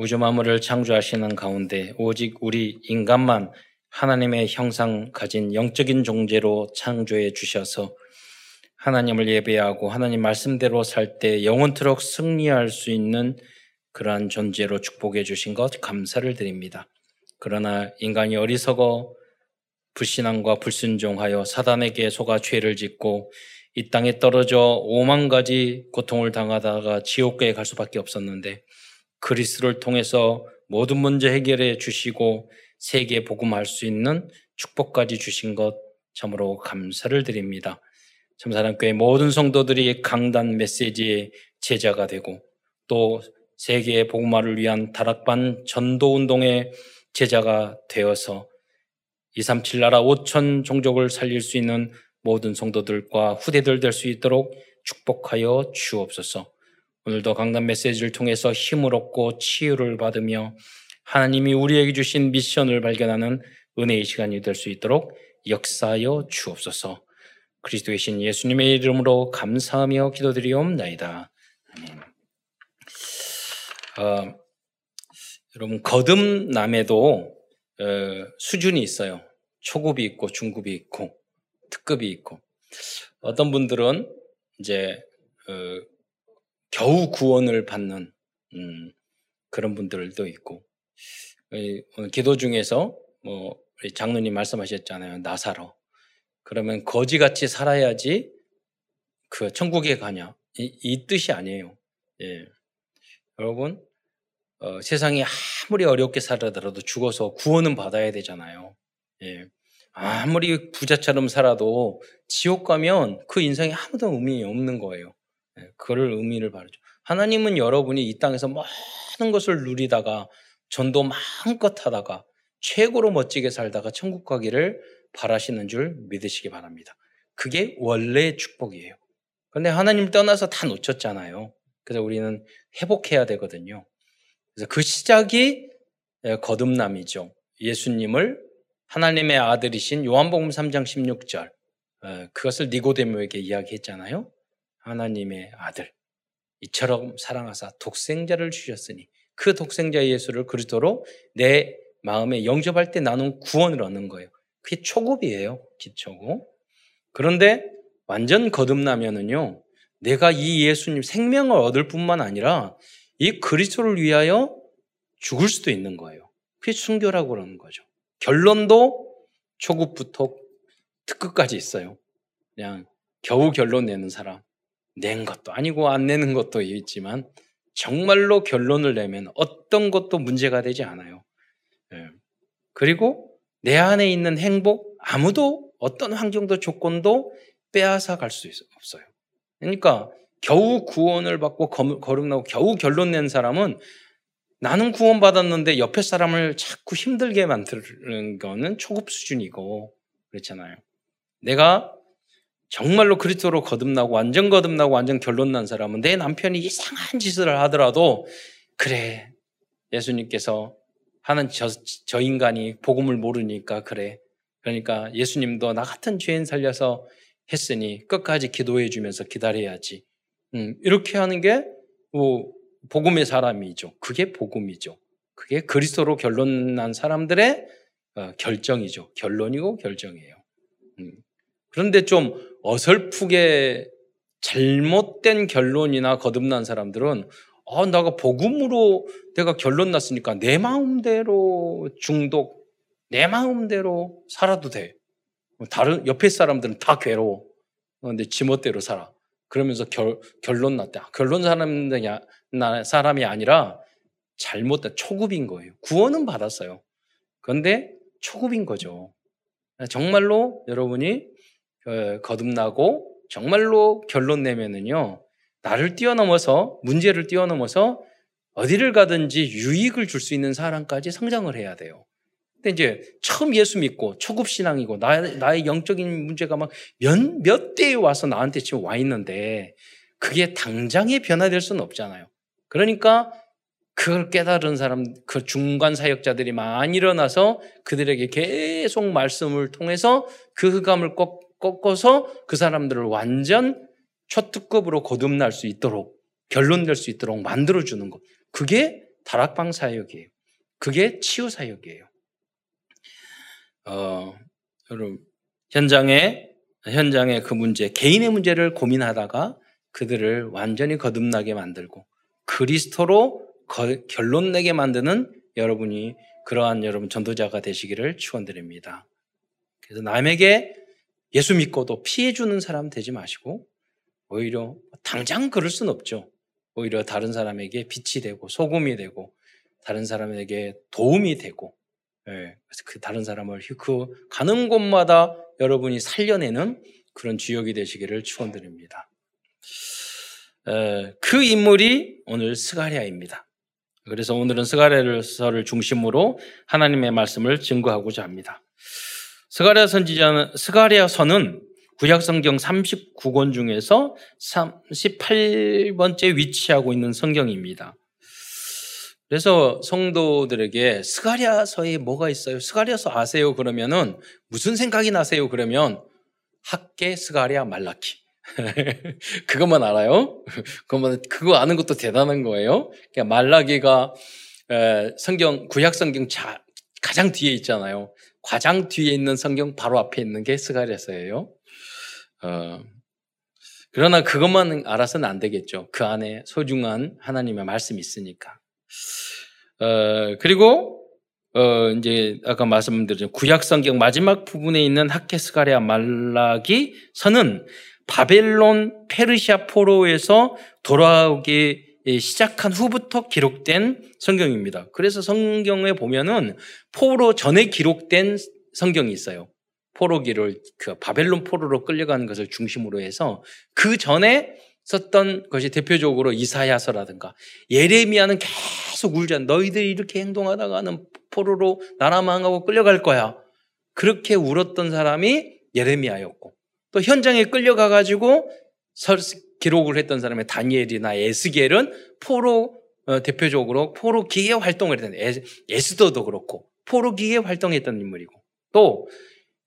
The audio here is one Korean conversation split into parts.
우주 만물을 창조하시는 가운데 오직 우리 인간만 하나님의 형상 가진 영적인 존재로 창조해 주셔서 하나님을 예배하고 하나님 말씀대로 살 때 영원토록 승리할 수 있는 그러한 존재로 축복해 주신 것 감사를 드립니다. 그러나 인간이 어리석어 불신앙과 불순종하여 사단에게 속아 죄를 짓고 이 땅에 떨어져 오만 가지 고통을 당하다가 지옥에 갈 수밖에 없었는데 그리스를 통해서 모든 문제 해결해 주시고 세계 복음할 수 있는 축복까지 주신 것 참으로 감사를 드립니다. 참사랑교회 모든 성도들이 강단 메시지의 제자가 되고 또 세계의 복음화를 위한 다락반 전도 운동의 제자가 되어서 237 나라 5천 종족을 살릴 수 있는 모든 성도들과 후대들 될 수 있도록 축복하여 주옵소서. 오늘도 강단 메시지를 통해서 힘을 얻고 치유를 받으며 하나님이 우리에게 주신 미션을 발견하는 은혜의 시간이 될 수 있도록 역사하여 주옵소서. 그리스도의 신 예수님의 이름으로 감사하며 기도드리옵나이다. 아멘. 어, 여러분 거듭남에도 어, 수준이 있어요. 초급이 있고 중급이 있고 특급이 있고 어떤 분들은 이제 어, 겨우 구원을 받는 음, 그런 분들도 있고 기도 중에서 뭐 장로님 말씀하셨잖아요 나사로 그러면 거지같이 살아야지 그 천국에 가냐 이, 이 뜻이 아니에요. 예. 여러분 어, 세상이 아무리 어렵게 살아더라도 죽어서 구원은 받아야 되잖아요. 예. 아무리 부자처럼 살아도 지옥 가면 그 인생에 아무도 의미 없는 거예요. 예. 그걸 의미를 바르죠. 하나님은 여러분이 이 땅에서 많은 것을 누리다가 전도 마음껏 하다가 최고로 멋지게 살다가 천국 가기를 바라시는 줄 믿으시기 바랍니다. 그게 원래의 축복이에요. 그런데 하나님 떠나서 다 놓쳤잖아요. 그래서 우리는 회복해야 되거든요. 그래서 그 시작이 예, 거듭남이죠. 예수님을 하나님의 아들이신 요한복음 3장 16절 예, 그것을 니고데모에게 이야기했잖아요. 하나님의 아들 이처럼 사랑하사 독생자를 주셨으니 그 독생자 예수를 그리스도로 내 마음에 영접할 때 나눈 구원을 얻는 거예요. 그게 초급이에요. 기초고. 그런데 완전 거듭나면은요. 내가 이 예수님 생명을 얻을 뿐만 아니라 이 그리스도를 위하여 죽을 수도 있는 거예요. 그게 순교라고 그러는 거죠. 결론도 초급부터 특급까지 있어요. 그냥 겨우 결론 내는 사람. 낸 것도 아니고 안 내는 것도 있지만 정말로 결론을 내면 어떤 것도 문제가 되지 않아요. 예. 그리고 내 안에 있는 행복 아무도 어떤 환경도 조건도 빼앗아 갈 수 없어요. 그러니까 겨우 구원을 받고 거듭나고 겨우 결론 낸 사람은 나는 구원받았는데 옆에 사람을 자꾸 힘들게 만드는 거는 초급 수준이고 그렇잖아요. 내가 정말로 그리스도로 거듭나고 완전 거듭나고 완전 결론 난 사람은 내 남편이 이상한 짓을 하더라도 그래 예수님께서 하는 저, 저 인간이 복음을 모르니까 그래 그러니까 예수님도 나 같은 죄인 살려서 했으니 끝까지 기도해 주면서 기다려야지 음, 이렇게 하는 게 뭐, 복음의 사람이죠. 그게 복음이죠. 그게 그리스도로 결론난 사람들의 어, 결정이죠. 결론이고 결정이에요. 음. 그런데 좀 어설프게 잘못된 결론이나 거듭난 사람들은 아, 나가 복음으로 내가 결론 났으니까 내 마음대로 중독, 내 마음대로 살아도 돼. 다른 옆에 사람들은 다 괴로워. 근데 지멋대로 살아. 그러면서 결, 결론 났다. 결론 사람이, 사람이 아니라 잘못된 초급인 거예요. 구원은 받았어요. 그런데 초급인 거죠. 정말로 여러분이 어, 거듭나고 정말로 결론 내면은요, 나를 뛰어넘어서, 문제를 뛰어넘어서 어디를 가든지 유익을 줄 수 있는 사람까지 성장을 해야 돼요. 근데 이제 처음 예수 믿고 초급 신앙이고 나, 나의 영적인 문제가 막 몇, 몇 대에 와서 나한테 지금 와 있는데 그게 당장에 변화될 수는 없잖아요. 그러니까 그걸 깨달은 사람, 그 중간 사역자들이 많이 일어나서 그들에게 계속 말씀을 통해서 그 흑암을 꺾, 꺾어서 그 사람들을 완전 초특급으로 거듭날 수 있도록 결론될 수 있도록 만들어주는 것. 그게 다락방 사역이에요. 그게 치유 사역이에요. 어, 여러분 현장에 현장의 그 문제, 개인의 문제를 고민하다가 그들을 완전히 거듭나게 만들고 그리스도로 거, 결론 내게 만드는 여러분이 그러한 여러분 전도자가 되시기를 축원드립니다. 그래서 남에게 예수 믿고도 피해 주는 사람 되지 마시고 오히려 당장 그럴 순 없죠. 오히려 다른 사람에게 빛이 되고 소금이 되고 다른 사람에게 도움이 되고 예, 그래서 그 다른 사람을 그 가는 곳마다 여러분이 살려내는 그런 주역이 되시기를 축원드립니다. 그 인물이 오늘 스가랴입니다. 그래서 오늘은 스가랴서를 중심으로 하나님의 말씀을 증거하고자 합니다. 스가랴 선지자는 스가랴서는 구약 성경 39권 중에서 38번째 위치하고 있는 성경입니다. 그래서 성도들에게 스가랴서에 뭐가 있어요? 스가랴서 아세요? 그러면은 무슨 생각이 나세요? 그러면 학개 스가랴 말라기. 그것만 알아요? 그것만 그거 아는 것도 대단한 거예요. 그러니까 말라기가 성경 구약 성경 자, 가장 뒤에 있잖아요. 가장 뒤에 있는 성경 바로 앞에 있는 게 스가랴서예요. 어, 그러나 그것만 알아서는 안 되겠죠. 그 안에 소중한 하나님의 말씀이 있으니까. 어, 그리고 어, 이제 아까 말씀드린 구약 성경 마지막 부분에 있는 하케스가랴 말라기 서는 바벨론 페르시아 포로에서 돌아오기 시작한 후부터 기록된 성경입니다. 그래서 성경에 보면은 포로 전에 기록된 성경이 있어요. 포로기를 그 바벨론 포로로 끌려가는 것을 중심으로 해서 그 전에 썼던 것이 대표적으로 이사야서라든가 예레미야는 계속 울잖아. 너희들이 이렇게 행동하다가는 포로로 나라 망하고 끌려갈 거야. 그렇게 울었던 사람이 예레미야였고 또 현장에 끌려가 가지고 기록을 했던 사람의 다니엘이나 에스겔은 포로 어, 대표적으로 포로 기계 활동을 했던 에스더도 그렇고 포로 기계 활동했던 인물이고 또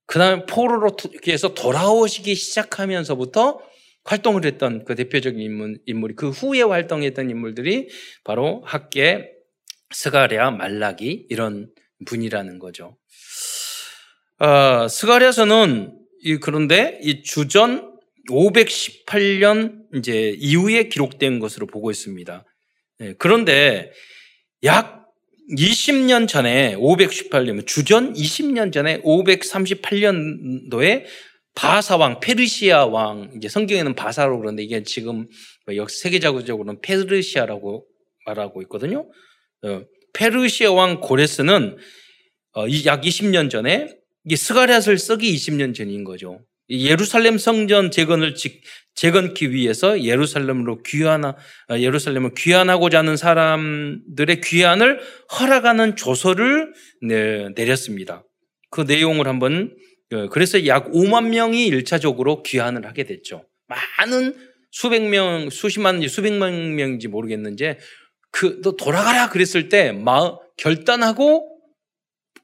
그다음에 포로로 해서 돌아오시기 시작하면서부터 활동을 했던 그 대표적인 인물, 인물이 그 후에 활동했던 인물들이 바로 학계 스가랴 말라기 이런 분이라는 거죠. 어, 스가랴서는 이 그런데 이 주전 518년 이제 이후에 기록된 것으로 보고 있습니다. 네, 그런데 약 20년 전에 518년 주전 20년 전에 538년도에 바사 왕, 페르시아 왕, 이제 성경에는 바사로 그러는데 이게 지금 뭐 세계적으로는 페르시아라고 말하고 있거든요. 어, 페르시아 왕 고레스는 어, 약 20년 전에 이 스가랴를 쓰기 20년 전인 거죠. 예루살렘 성전 재건을 재건기 위해서 예루살렘으로 귀환하 어, 예루살렘을 귀환하고자 하는 사람들의 귀환을 허락하는 조서를 내렸습니다. 그 내용을 한번 예, 그래서 약 5만 명이 1차적으로 귀환을 하게 됐죠. 많은 수백 명, 수십만, 수백만 명인지 모르겠는지 그, 너 돌아가라 그랬을 때 마, 결단하고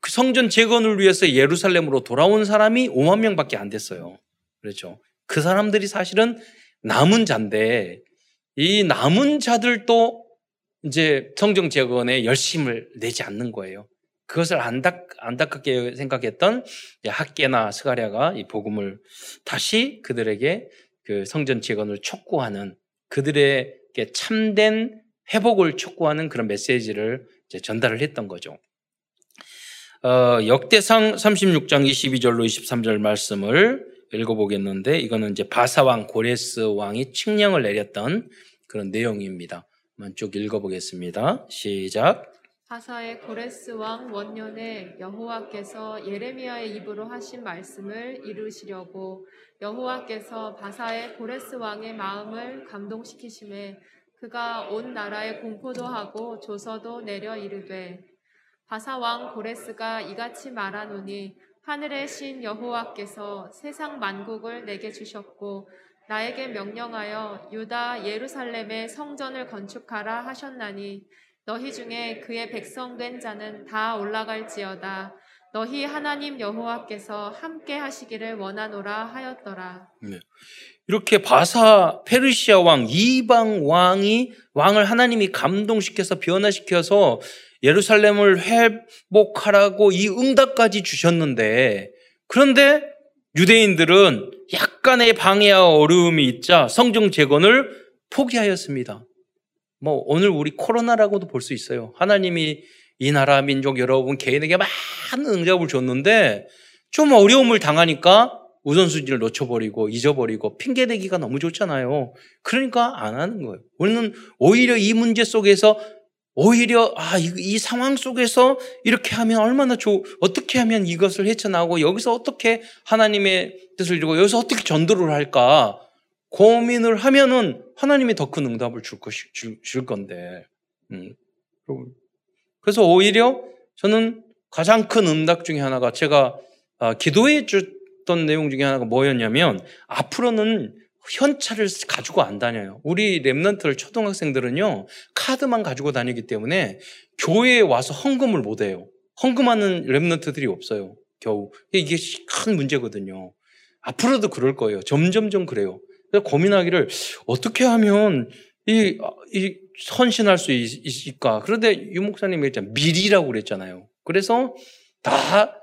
그 성전 재건을 위해서 예루살렘으로 돌아온 사람이 5만 명밖에 안 됐어요. 그렇죠. 그 사람들이 사실은 남은 자인데 이 남은 자들도 이제 성경 재건에 열심을 내지 않는 거예요. 그것을 안타, 안타깝게 생각했던 학계나 스가랴가 이 복음을 다시 그들에게 그 성전 재건을 촉구하는 그들에게 참된 회복을 촉구하는 그런 메시지를 전달을 했던 거죠. 어, 역대상 36장 22절로 23절 말씀을 읽어보겠는데 이거는 이제 바사왕 고레스 왕이 칙령을 내렸던 그런 내용입니다. 한번 쭉 읽어보겠습니다. 시작. 하사의 고레스 왕 원년에 여호와께서 예레미야의 입으로 하신 말씀을 이루시려고 여호와께서 바사의 고레스 왕의 마음을 감동시키심에 그가 온 나라에 공포도 하고 조서도 내려 이르되 바사 왕 고레스가 이같이 말하노니 하늘의 신 여호와께서 세상 만국을 내게 주셨고 나에게 명령하여 유다 예루살렘의 성전을 건축하라 하셨나니 너희 중에 그의 백성 된 자는 다 올라갈지어다. 너희 하나님 여호와께서 함께 하시기를 원하노라 하였더라. 이렇게 바사 페르시아 왕 이방 왕이 왕을 하나님이 감동시켜서 변화시켜서 예루살렘을 회복하라고 이 응답까지 주셨는데 그런데 유대인들은 약간의 방해와 어려움이 있자 성경 재건을 포기하였습니다. 뭐 오늘 우리 코로나라고도 볼 수 있어요. 하나님이 이 나라 민족 여러분 개인에게 많은 응답을 줬는데 좀 어려움을 당하니까 우선순위를 놓쳐버리고 잊어버리고 핑계대기가 너무 좋잖아요. 그러니까 안 하는 거예요. 우리는 오히려 이 문제 속에서 오히려 아, 이, 이 상황 속에서 이렇게 하면 얼마나 좋, 어떻게 하면 이것을 헤쳐나오고 여기서 어떻게 하나님의 뜻을 이루고 여기서 어떻게 전도를 할까 고민을 하면은 하나님이 더 큰 응답을 줄 것이 줄, 줄 건데. 음. 그래서 오히려 저는 가장 큰 응답 중에 하나가 제가 아, 기도해 줬던 내용 중에 하나가 뭐였냐면 앞으로는 현찰을 가지고 안 다녀요. 우리 랩런트를 초등학생들은요 카드만 가지고 다니기 때문에 교회에 와서 헌금을 못 해요. 헌금하는 랩런트들이 없어요. 겨우 이게 큰 문제거든요. 앞으로도 그럴 거예요. 점점점 그래요. 그래서 고민하기를 어떻게 하면 이, 이 헌신할 수 있, 있을까? 그런데 유 목사님이 했잖아요. 미리라고 그랬잖아요. 그래서 다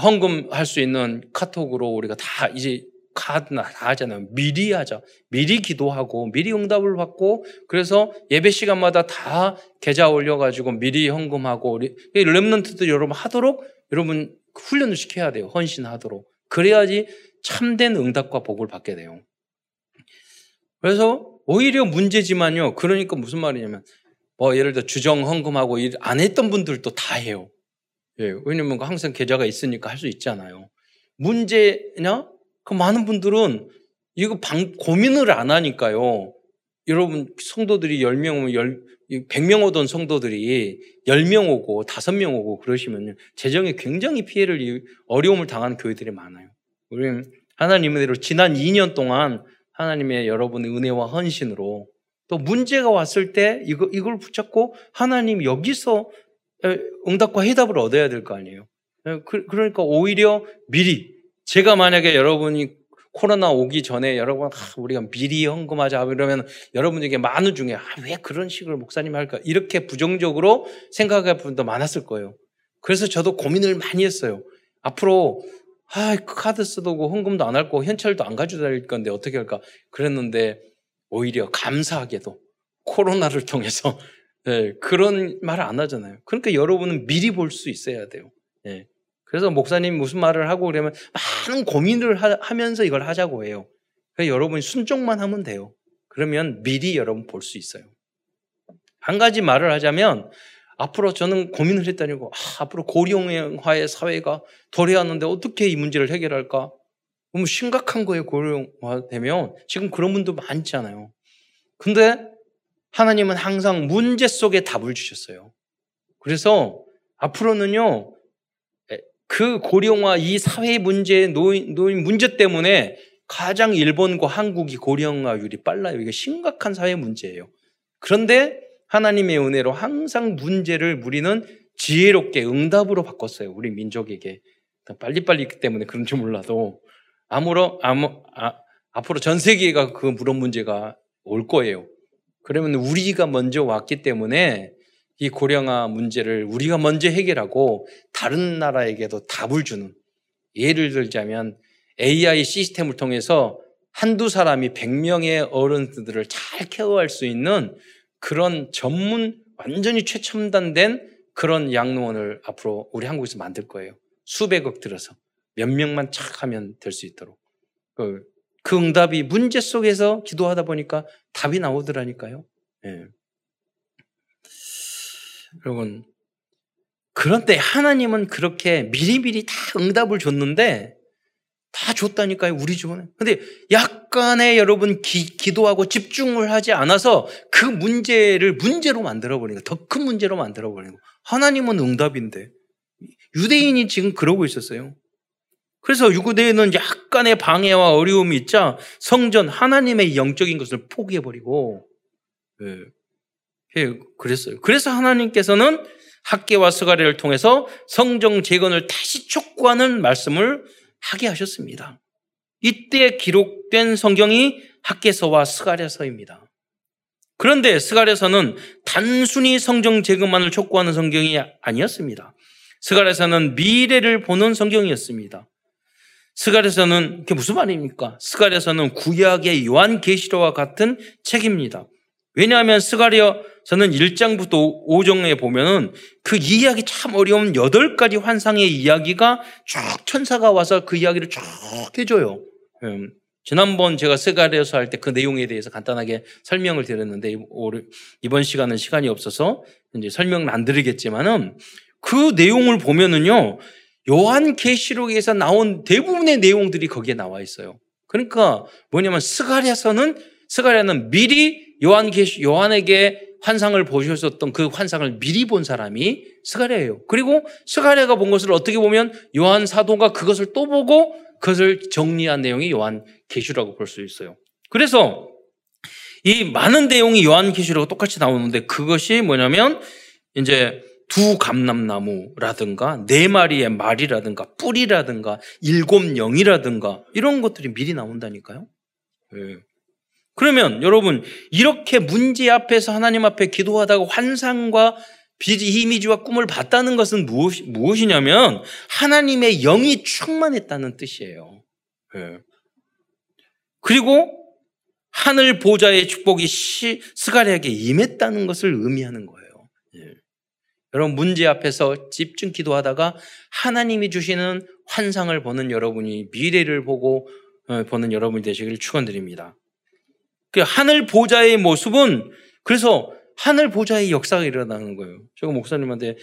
헌금할 수 있는 카톡으로 우리가 다 이제 카드나 다 하잖아요. 미리 하자. 미리 기도하고 미리 응답을 받고 그래서 예배 시간마다 다 계좌 올려가지고 미리 헌금하고 우리 렘넌트들 여러분 하도록 여러분 훈련을 시켜야 돼요. 헌신하도록. 그래야지 참된 응답과 복을 받게 돼요. 그래서 오히려 문제지만요. 그러니까 무슨 말이냐면 뭐 예를 들어 주정 헌금하고 일 안 했던 분들도 다 해요. 예, 왜냐면 항상 계좌가 있으니까 할 수 있잖아요. 문제냐? 그 많은 분들은 이거 방, 고민을 안 하니까요. 여러분, 성도들이 10명, 10, 100명 오던 성도들이 10명 오고 5명 오고 그러시면요. 재정에 굉장히 피해를, 어려움을 당하는 교회들이 많아요. 우리는 하나님의 대로 지난 2년 동안 하나님의 여러분의 은혜와 헌신으로 또 문제가 왔을 때 이거, 이걸 붙잡고 하나님 여기서 응답과 해답을 얻어야 될 거 아니에요. 그, 그러니까 오히려 미리 제가 만약에 여러분이 코로나 오기 전에 여러분 아, 우리가 미리 헌금하자 이러면 여러분에게 많은 중에 아, 왜 그런 식으로 목사님 할까 이렇게 부정적으로 생각할 분도 많았을 거예요. 그래서 저도 고민을 많이 했어요. 앞으로 아, 그 카드 쓰고 헌금도 안 할 거, 현찰도 안 가지고 다닐 건데 어떻게 할까? 그랬는데 오히려 감사하게도 코로나를 통해서 네, 그런 말을 안 하잖아요. 그러니까 여러분은 미리 볼 수 있어야 돼요. 네. 그래서 목사님 무슨 말을 하고 그러면 많은 고민을 하, 면서 이걸 하자고 해요. 그래서 여러분이 순종만 하면 돼요. 그러면 미리 여러분 볼 수 있어요. 한 가지 말을 하자면 앞으로 저는 고민을 했다니고 아, 앞으로 고령화의 사회가 도래하는데 어떻게 이 문제를 해결할까? 너무 심각한 거예요. 고령화 되면 지금 그런 분도 많잖아요. 근데 하나님은 항상 문제 속에 답을 주셨어요. 그래서 앞으로는요 그 고령화 이 사회 문제 노인, 노인 문제 때문에 가장 일본과 한국이 고령화율이 빨라요. 이게 심각한 사회 문제예요. 그런데 하나님의 은혜로 항상 문제를 우리는 지혜롭게 응답으로 바꿨어요. 우리 민족에게. 빨리빨리 때문에 그런지 몰라도 아무로, 아무, 아, 앞으로 전 세계가 그 물론 문제가 올 거예요. 그러면 우리가 먼저 왔기 때문에 이 고령화 문제를 우리가 먼저 해결하고 다른 나라에게도 답을 주는 예를 들자면 AI 시스템을 통해서 한두 사람이 100명의 어른들을 잘 케어할 수 있는 그런 전문 완전히 최첨단된 그런 양로원을 앞으로 우리 한국에서 만들 거예요. 수백억 들어서 몇 명만 착 하면 될 수 있도록. 그, 그 응답이 문제 속에서 기도하다 보니까 답이 나오더라니까요. 예. 여러분, 그런데 하나님은 그렇게 미리미리 다 응답을 줬는데 다 줬다니까요, 우리 주변에. 근데 약간의 여러분 기, 기도하고 집중을 하지 않아서 그 문제를 문제로 만들어버리고 더큰 문제로 만들어버리고 하나님은 응답인데 유대인이 지금 그러고 있었어요. 그래서 유대인은 약간의 방해와 어려움이 있자 성전 하나님의 영적인 것을 포기해버리고 예, 예, 그랬어요. 그래서 하나님께서는 학계와 스가랴를 통해서 성정 재건을 다시 촉구하는 말씀을 하게 하셨습니다. 이때 기록된 성경이 학개서와 스가랴서입니다. 그런데 스가랴서는 단순히 성전 재건만을 촉구하는 성경이 아니었습니다. 스가랴서는 미래를 보는 성경이었습니다. 스가랴서는 그게 무슨 말입니까? 스가랴서는 구약의 요한계시록과 같은 책입니다. 왜냐하면 스가랴서는 1장부터 5장에 보면은 그 이야기 참 어려운 8가지 환상의 이야기가 쭉 천사가 와서 그 이야기를 쭉 해줘요. 음, 지난번 제가 스가랴서 할 때 그 내용에 대해서 간단하게 설명을 드렸는데 이번 시간은 시간이 없어서 이제 설명은 안 드리겠지만은 그 내용을 보면은요 요한 계시록에서 나온 대부분의 내용들이 거기에 나와 있어요. 그러니까 뭐냐면 스가랴서는 스가랴는 미리 요한 요한에게 환상을 보셨었던 그 환상을 미리 본 사람이 스가랴예요. 그리고 스가랴가 본 것을 어떻게 보면 요한 사도가 그것을 또 보고 그것을 정리한 내용이 요한 계시라고 볼 수 있어요. 그래서 이 많은 내용이 요한 계시록 똑같이 나오는데 그것이 뭐냐면 이제 두 감람나무라든가 네 마리의 말이라든가 뿔이라든가 일곱 영이라든가 이런 것들이 미리 나온다니까요. 네. 그러면 여러분 이렇게 문제 앞에서 하나님 앞에 기도하다가 환상과 이미지와 꿈을 봤다는 것은 무엇, 무엇이냐면 하나님의 영이 충만했다는 뜻이에요. 네. 그리고 하늘 보좌의 축복이 시, 스가랴에게 임했다는 것을 의미하는 거예요. 네. 여러분 문제 앞에서 집중 기도하다가 하나님이 주시는 환상을 보는 여러분이 미래를 보고 어, 보는 여러분이 되시길 축원드립니다. 그 하늘 보좌의 모습은 그래서 하늘 보좌의 역사가 일어나는 거예요. 제가 목사님한테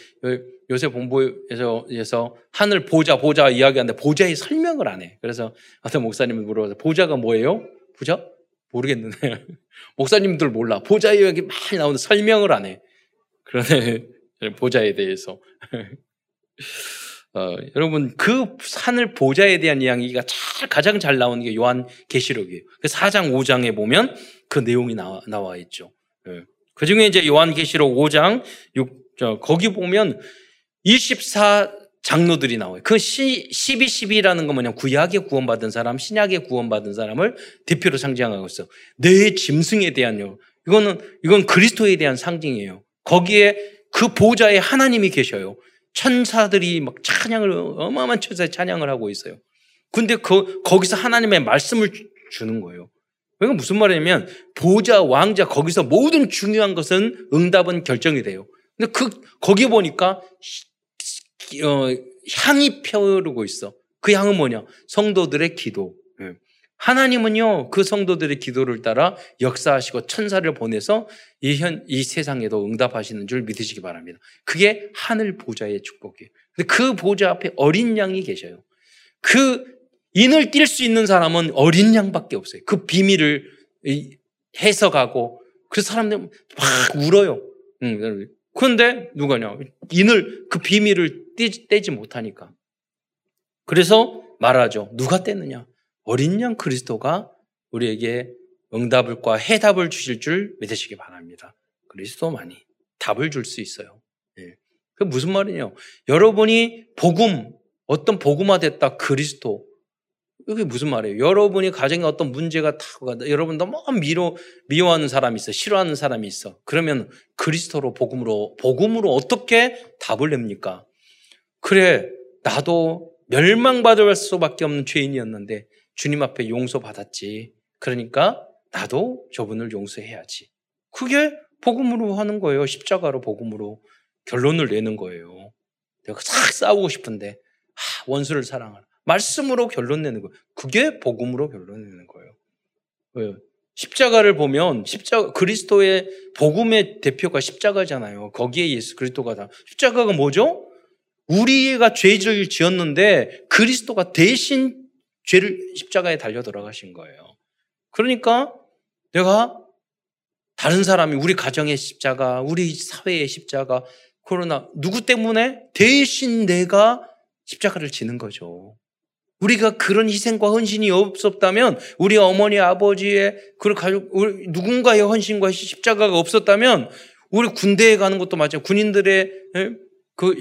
요새 본부에서 하늘 보좌 보좌 이야기하는데 보좌의 설명을 안 해. 그래서 어떤 목사님이 물어봐서 보좌가 뭐예요? 보좌? 모르겠는데 목사님들 몰라. 보좌 이야기 많이 나오는데 설명을 안 해. 그러네 보좌에 대해서. 어, 여러분 그 하늘 보좌에 대한 이야기가 잘, 가장 잘 나오는 게 요한 계시록이에요. 그 4장 5장에 보면 그 내용이 나와, 나와 있죠. 예. 그 중에 이제 요한 계시록 5장 6, 저, 거기 보면 24 장로들이 나와요. 그 시, 12, 12라는 건 뭐냐 구약에 구원받은 사람, 신약에 구원받은 사람을 대표로 상징하고 있어. 내 짐승에 대한요. 이거는 이건 그리스도에 대한 상징이에요. 거기에 그 보좌에 하나님이 계셔요. 천사들이 막 찬양을 어마어마한 천사의 찬양을 하고 있어요. 근데 그 거기서 하나님의 말씀을 주는 거예요. 그러니까 무슨 말이냐면 보좌 왕자 거기서 모든 중요한 것은 응답은 결정이 돼요. 근데 그 거기 보니까 어, 향이 펴오르고 있어. 그 향은 뭐냐? 성도들의 기도. 하나님은요, 그 성도들의 기도를 따라 역사하시고 천사를 보내서 이 현, 이 세상에도 응답하시는 줄 믿으시기 바랍니다. 그게 하늘 보좌의 축복이에요. 그 보좌 앞에 어린 양이 계셔요. 그 인을 띌 수 있는 사람은 어린 양밖에 없어요. 그 비밀을 해석하고 그 사람들 막 울어요. 그런데 누가냐? 인을 그 비밀을 떼지 못하니까. 그래서 말하죠. 누가 떼느냐? 어린 양 그리스도가 우리에게 응답을과 해답을 주실 줄 믿으시기 바랍니다. 그리스도만이 답을 줄 수 있어요. 예. 그 무슨 말이냐? 여러분이 복음, 어떤 복음화 됐다 그리스도. 이게 무슨 말이에요? 여러분이 가정에 어떤 문제가 타고 간다. 여러분 너무 미워, 미워하는 사람이 있어. 싫어하는 사람이 있어. 그러면 그리스도로 복음으로, 복음으로 어떻게 답을 냅니까? 그래, 나도 멸망받을 수밖에 없는 죄인이었는데 주님 앞에 용서받았지. 그러니까 나도 저분을 용서해야지. 그게 복음으로 하는 거예요. 십자가로 복음으로 결론을 내는 거예요. 내가 싹 싸우고 싶은데 아, 원수를 사랑하라. 말씀으로 결론 내는 거예요. 그게 복음으로 결론 내는 거예요. 왜? 십자가를 보면 십자가 그리스도의 복음의 대표가 십자가잖아요. 거기에 예수 그리스도가 다 십자가가 뭐죠? 우리가 죄를 지었는데 그리스도가 대신 죄를 십자가에 달려 돌아가신 거예요. 그러니까 내가 다른 사람이 우리 가정의 십자가, 우리 사회의 십자가, 코로나 누구 때문에 대신 내가 십자가를 지는 거죠. 우리가 그런 희생과 헌신이 없었다면 우리 어머니 아버지의 그 가족 누군가의 헌신과 십자가가 없었다면 우리 군대에 가는 것도 마찬가지 군인들의 그,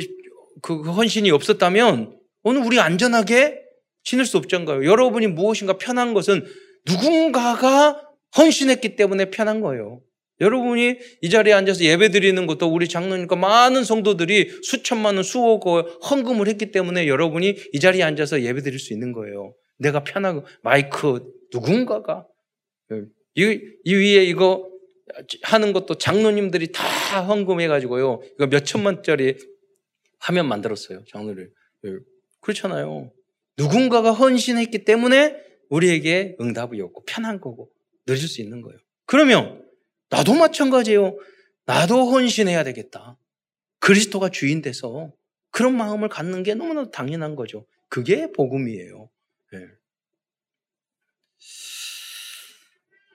그 헌신이 없었다면 오늘 우리 안전하게 지낼 수 없잖아요. 여러분이 무엇인가 편한 것은 누군가가 헌신했기 때문에 편한 거예요. 여러분이 이 자리에 앉아서 예배 드리는 것도 우리 장로님과 많은 성도들이 수천만 원, 수억 원 헌금을 했기 때문에 여러분이 이 자리에 앉아서 예배 드릴 수 있는 거예요. 내가 편하고 마이크 누군가가 이, 이 위에 이거 하는 것도 장로님들이 다 헌금해가지고요. 이거 몇 천만짜리 화면 만들었어요. 장로를. 그렇잖아요. 누군가가 헌신했기 때문에 우리에게 응답이 없고 편한 거고 누릴 수 있는 거예요. 그러면 나도 마찬가지예요. 나도 헌신해야 되겠다. 그리스도가 주인 돼서 그런 마음을 갖는 게 너무나 당연한 거죠. 그게 복음이에요. 네.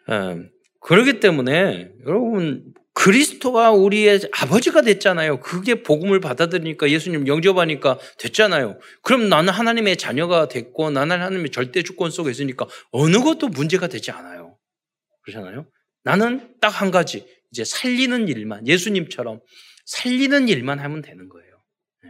음, 그렇기 때문에 여러분 그리스도가 우리의 아버지가 됐잖아요. 그게 복음을 받아들이니까 예수님 영접하니까 됐잖아요. 그럼 나는 하나님의 자녀가 됐고 나는 하나님의 절대 주권 속에 있으니까 어느 것도 문제가 되지 않아요. 그렇잖아요. 나는 딱 한 가지 이제 살리는 일만 예수님처럼 살리는 일만 하면 되는 거예요. 네.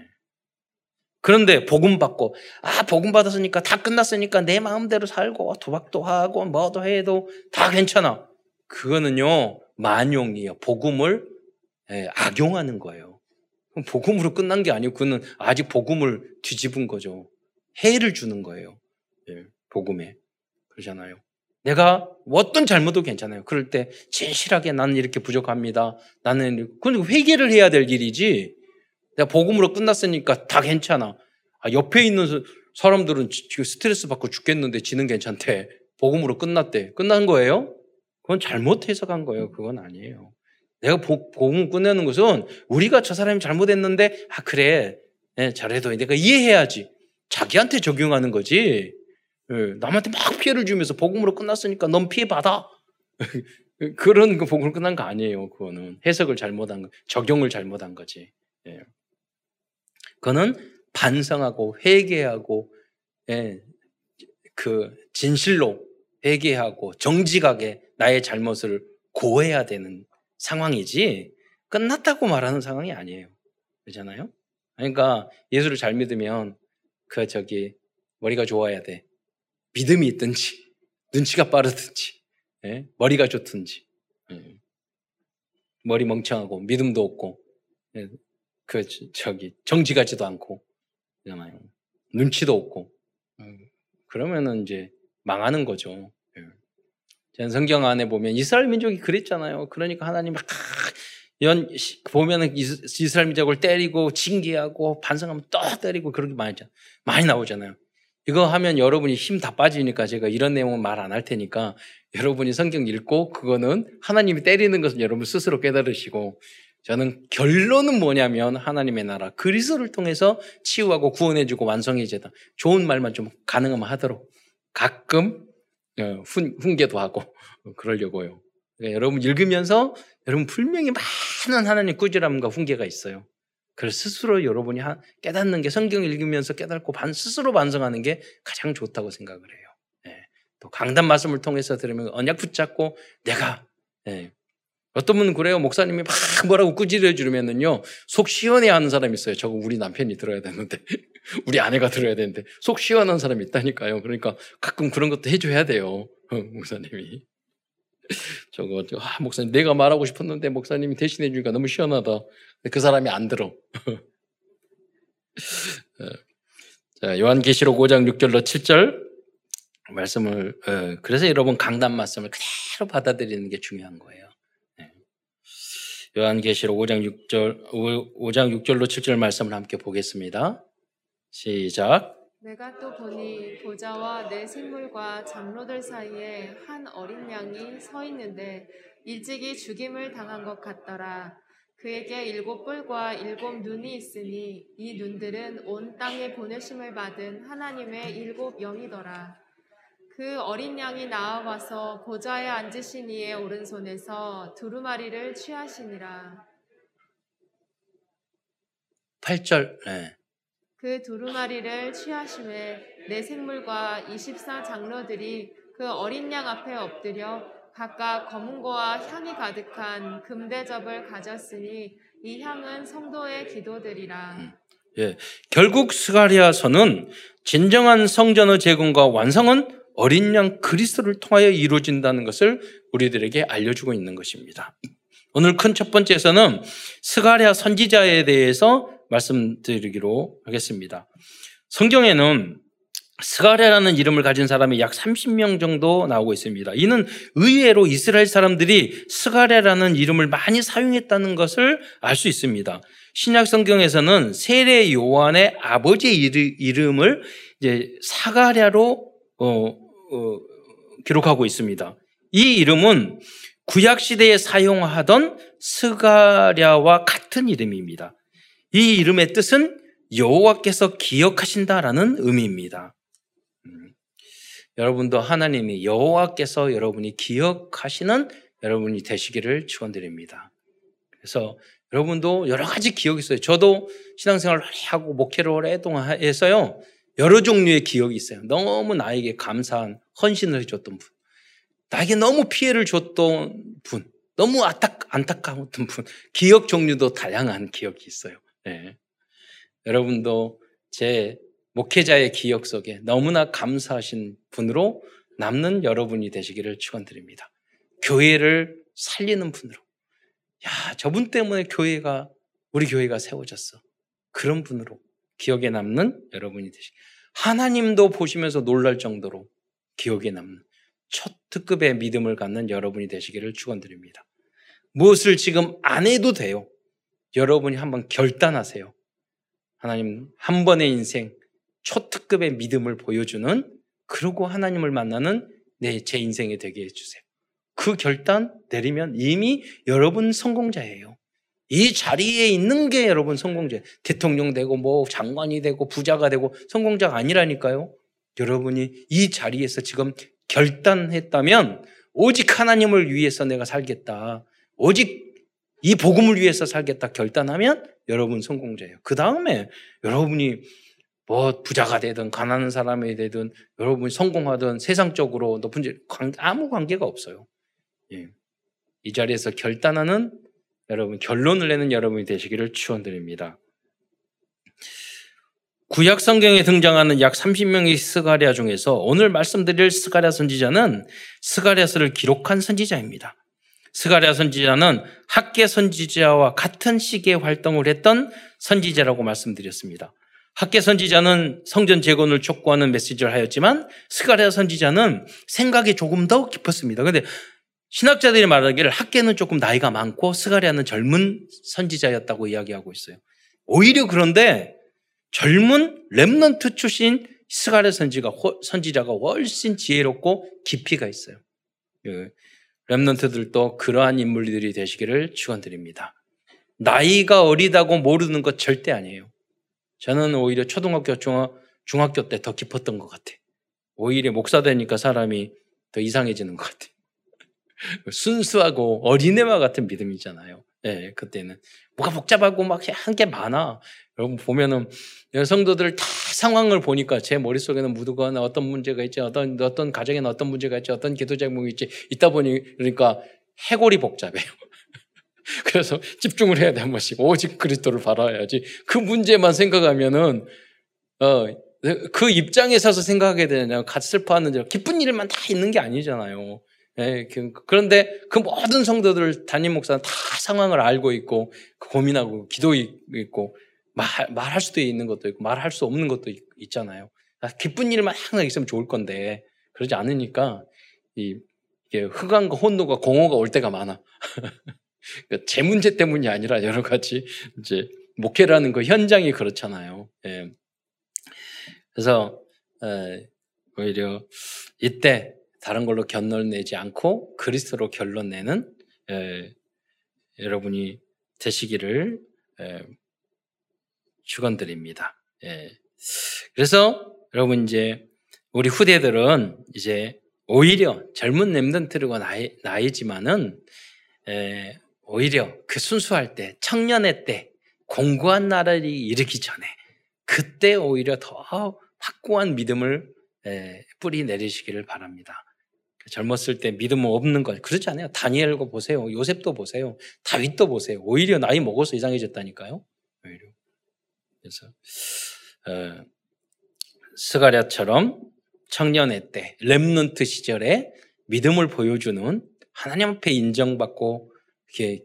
그런데 복음 받고 아 복음 받았으니까 다 끝났으니까 내 마음대로 살고 도박도 하고 뭐도 해도 다 괜찮아. 그거는요 만용이에요. 복음을 예, 악용하는 거예요. 복음으로 끝난 게 아니고 그는 아직 복음을 뒤집은 거죠. 해를 주는 거예요. 예, 복음에 그러잖아요. 내가 어떤 잘못도 괜찮아요. 그럴 때 진실하게 나는 이렇게 부족합니다. 나는 그건 회개를 해야 될 일이지. 내가 복음으로 끝났으니까 다 괜찮아. 아, 옆에 있는 사람들은 지금 스트레스 받고 죽겠는데 지는 괜찮대. 복음으로 끝났대. 끝난 거예요? 그건 잘못 해석한 거예요. 그건 아니에요. 내가 복음 끝내는 것은 우리가 저 사람이 잘못했는데 아 그래 네, 잘해도 내가 이해해야지. 자기한테 적용하는 거지. 예, 남한테 막 피해를 주면서 복음으로 끝났으니까 넌 피해 받아. 그런 그 복음으로 끝난 거 아니에요. 그거는 해석을 잘못한 거, 적용을 잘못한 거지. 예. 그거는 반성하고 회개하고 예, 그 진실로 회개하고 정직하게 나의 잘못을 고해야 되는 상황이지 끝났다고 말하는 상황이 아니에요. 그렇잖아요? 그러니까 예수를 잘 믿으면 그 저기 머리가 좋아야 돼. 믿음이 있든지 눈치가 빠르든지 예? 머리가 좋든지 예. 머리 멍청하고 믿음도 없고 예? 그 저기 정지 같지도 않고 그잖아요. 눈치도 없고 음, 그러면은 이제 망하는 거죠. 전 성경 안에 보면 이스라엘 민족이 그랬잖아요. 그러니까 하나님 막 연, 보면은 이스라엘 민족을 때리고 징계하고 반성하면 또 때리고 그렇게 많이, 많이 나오잖아요. 이거 하면 여러분이 힘 다 빠지니까 제가 이런 내용은 말 안 할 테니까 여러분이 성경 읽고 그거는 하나님이 때리는 것은 여러분 스스로 깨달으시고 저는 결론은 뭐냐면 하나님의 나라 그리스도를 통해서 치유하고 구원해주고 완성해제다. 좋은 말만 좀 가능하면 하도록 가끔 어, 훈, 훈계도 하고 그러려고요. 그러니까 여러분 읽으면서 여러분 분명히 많은 하나님 꾸지람과 훈계가 있어요. 그래서 스스로 여러분이 깨닫는 게 성경 읽으면서 깨닫고 반, 스스로 반성하는 게 가장 좋다고 생각을 해요. 예. 또 강단 말씀을 통해서 들으면 언약 붙잡고 내가 예. 어떤 분은 그래요. 목사님이 막 뭐라고 꾸지려 주면은요. 속 시원해 하는 사람이 있어요. 저거 우리 남편이 들어야 되는데. 우리 아내가 들어야 되는데. 속 시원한 사람이 있다니까요. 그러니까 가끔 그런 것도 해줘야 돼요. 어, 목사님이. 저거, 아, 목사님, 내가 말하고 싶었는데 목사님이 대신해 주니까 너무 시원하다. 그 사람이 안 들어. 어. 자, 요한계시록 5장 6절로 7절 말씀을, 어, 그래서 여러분 강단 말씀을 그대로 받아들이는 게 중요한 거예요. 네. 요한계시록 5장 6절, 5장 6절로 7절 말씀을 함께 보겠습니다. 시작. 내가 또 보니 보좌와 내 생물과 장로들 사이에 한 어린 양이 서 있는데 일찍이 죽임을 당한 것 같더라. 그에게 일곱 뿔과 일곱 눈이 있으니 이 눈들은 온 땅에 보내심을 받은 하나님의 일곱 영이더라. 그 어린 양이 나아와서 보좌에 앉으신 이의 오른손에서 두루마리를 취하시니라. 8절. 네. 그 두루마리를 취하심에 내 생물과 24 장로들이 그 어린 양 앞에 엎드려 각각 검은고와 향이 가득한 금대접을 가졌으니 이 향은 성도의 기도들이라. 예, 결국 스가리아서는 진정한 성전의 재건과 완성은 어린 양 그리스도를 통하여 이루어진다는 것을 우리들에게 알려주고 있는 것입니다. 오늘 큰 첫 번째에서는 스가랴 선지자에 대해서 말씀드리기로 하겠습니다. 성경에는 스가랴라는 이름을 가진 사람이 약 30명 정도 나오고 있습니다. 이는 의외로 이스라엘 사람들이 스가랴라는 이름을 많이 사용했다는 것을 알 수 있습니다. 신약 성경에서는 세례 요한의 아버지의 이름을 이제 사가랴로 어, 어, 기록하고 있습니다. 이 이름은 구약 시대에 사용하던 스가랴와 같은 이름입니다. 이 이름의 뜻은 여호와께서 기억하신다라는 의미입니다. 음, 여러분도 하나님이 여호와께서 여러분이 기억하시는 여러분이 되시기를 축원드립니다. 그래서 여러분도 여러 가지 기억이 있어요. 저도 신앙생활을 하고 목회를 오랫동안 해서요. 여러 종류의 기억이 있어요. 너무 나에게 감사한 헌신을 해줬던 분. 나에게 너무 피해를 줬던 분, 너무 안타, 안타까웠던 분, 기억 종류도 다양한 기억이 있어요. 네. 여러분도 제 목회자의 기억 속에 너무나 감사하신 분으로 남는 여러분이 되시기를 축원드립니다. 교회를 살리는 분으로. 야, 저분 때문에 교회가 우리 교회가 세워졌어. 그런 분으로 기억에 남는 여러분이 되시. 하나님도 보시면서 놀랄 정도로 기억에 남는 첫 특급의 믿음을 갖는 여러분이 되시기를 축원드립니다. 무엇을 지금 안 해도 돼요. 여러분이 한번 결단하세요. 하나님 한 번의 인생 초특급의 믿음을 보여주는 그러고 하나님을 만나는 내 제 인생이 되게 해주세요. 그 결단 내리면 이미 여러분 성공자예요. 이 자리에 있는 게 여러분 성공자. 대통령 되고 뭐 장관이 되고 부자가 되고 성공자가 아니라니까요. 여러분이 이 자리에서 지금 결단했다면 오직 하나님을 위해서 내가 살겠다. 오직 이 복음을 위해서 살겠다 결단하면 여러분 성공자예요. 그 다음에 여러분이 뭐 부자가 되든 가난한 사람이 되든 여러분이 성공하든 세상적으로 높은 질 아무 관계가 없어요. 예. 이 자리에서 결단하는 여러분 결론을 내는 여러분이 되시기를 축원드립니다. 구약 성경에 등장하는 약 30명의 스가랴 중에서 오늘 말씀드릴 스가랴 선지자는 스가랴서를 기록한 선지자입니다. 스가랴 선지자는 학개 선지자와 같은 시기에 활동을 했던 선지자라고 말씀드렸습니다. 학개 선지자는 성전 재건을 촉구하는 메시지를 하였지만 스가랴 선지자는 생각이 조금 더 깊었습니다. 그런데 신학자들이 말하기를 학개는 조금 나이가 많고 스가랴는 젊은 선지자였다고 이야기하고 있어요. 오히려 그런데 젊은 렘넌트 출신 스가랴 선지가 선지자가 훨씬 지혜롭고 깊이가 있어요. 예. 렘넌트들도 그러한 인물들이 되시기를 축원드립니다. 나이가 어리다고 모르는 것 절대 아니에요. 저는 오히려 초등학교, 중학, 중학교 때 더 깊었던 것 같아. 오히려 목사 되니까 사람이 더 이상해지는 것 같아. 순수하고 어린애와 같은 믿음이잖아요. 예, 네, 그때는. 뭐가 복잡하고 막 한 게 많아. 여러분 보면은 성도들 다 상황을 보니까 제 머릿속에는 무드거나 어떤 문제가 있지, 어떤, 어떤 가정에는 어떤 문제가 있지, 어떤 기도 제목이 있지, 있다 보니, 그러니까 해골이 복잡해요. 그래서 집중을 해야 돼, 한 번씩. 오직 그리스도를 바라야지. 그 문제만 생각하면은, 어, 그 입장에 서서 생각하게 되냐, 같이 슬퍼하는 일, 기쁜 일만 다 있는 게 아니잖아요. 예, 그, 그런데 그 모든 성도들 담임 목사는 다 상황을 알고 있고 고민하고 기도 있고 말, 말할 수도 있는 것도 있고 말할 수 없는 것도 있, 잖아요 아, 기쁜 일만 항상 있으면 좋을 건데 그러지 않으니까 이, 이게 흑암과 혼노가 공허가 올 때가 많아. 그러니까 제 문제 때문이 아니라 여러 가지 이제 목회라는 그 현장이 그렇잖아요. 예. 그래서 에, 오히려 이때 다른 걸로 견론 내지 않고 그리스도로 결론 내는 에, 여러분이 되시기를 에, 축원드립니다. 예. 그래서 여러분 이제 우리 후대들은 이제 오히려 젊은 렘던트르가 나이, 나이지만은 에, 오히려 그 순수할 때 청년의 때 공고한 나라를 이르기 전에 그때 오히려 더 확고한 믿음을 에, 뿌리 내리시기를 바랍니다. 젊었을 때 믿음은 없는 거 그렇지 않아요. 다니엘고 보세요. 요셉도 보세요. 다윗도 보세요. 오히려 나이 먹어서 이상해졌다니까요. 오히려. 그래서 어, 스가랴처럼 청년의 때 렘넌트 시절에 믿음을 보여주는 하나님 앞에 인정받고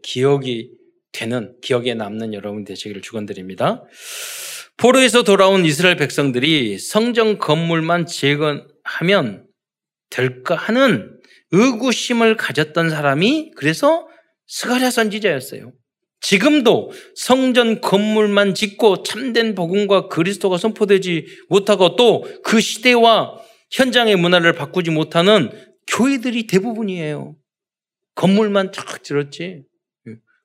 기억이 되는 기억에 남는 여러분 되시기를 축원드립니다. 포로에서 돌아온 이스라엘 백성들이 성전 건물만 재건하면 될까 하는 의구심을 가졌던 사람이 그래서 스가랴 선지자였어요. 지금도 성전 건물만 짓고 참된 복음과 그리스도가 선포되지 못하고 또 그 시대와 현장의 문화를 바꾸지 못하는 교회들이 대부분이에요. 건물만 쫙 들었지.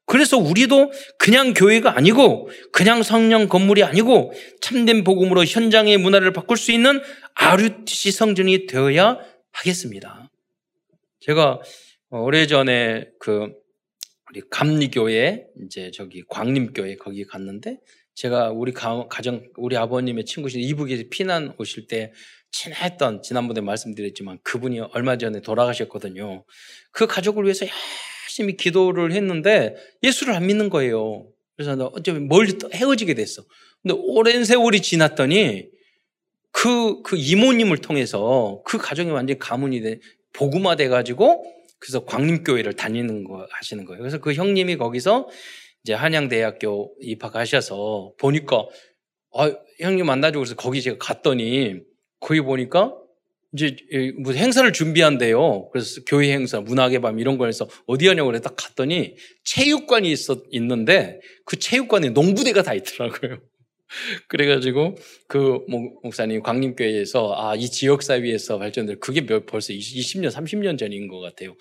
그래서 우리도 그냥 교회가 아니고 그냥 성령 건물이 아니고 참된 복음으로 현장의 문화를 바꿀 수 있는 RUTC 성전이 되어야 하겠습니다. 제가 오래전에 그 우리 감리교회 이제 저기 광림교회 거기 갔는데 제가 우리 가, 정 우리 아버님의 친구신 이북에서 피난 오실 때 친했던 지난번에 말씀드렸지만 그분이 얼마 전에 돌아가셨거든요. 그 가족을 위해서 열심히 기도를 했는데 예수를 안 믿는 거예요. 그래서 나 어쩌면 멀리 또 헤어지게 됐어. 근데 오랜 세월이 지났더니 그, 그 이모님을 통해서 그 가정이 완전히 가문이 돼, 복음화 돼가지고 그래서 광림교회를 다니는 거 하시는 거예요. 그래서 그 형님이 거기서 이제 한양대학교 입학하셔서 보니까 아, 형님 만나주고 그래서 거기 제가 갔더니 거기 보니까 이제 무슨 행사를 준비한대요. 그래서 교회 행사, 문학의 밤 이런 거에서 어디 하냐고 그래 딱 갔더니 체육관이 있었, 있는데 그 체육관에 농부대가 다 있더라고요. 그래가지고 그 목사님 광림교회에서 아 이 지역사회에서 발전될 그게 몇, 벌써 20년 30년 전인 것 같아요.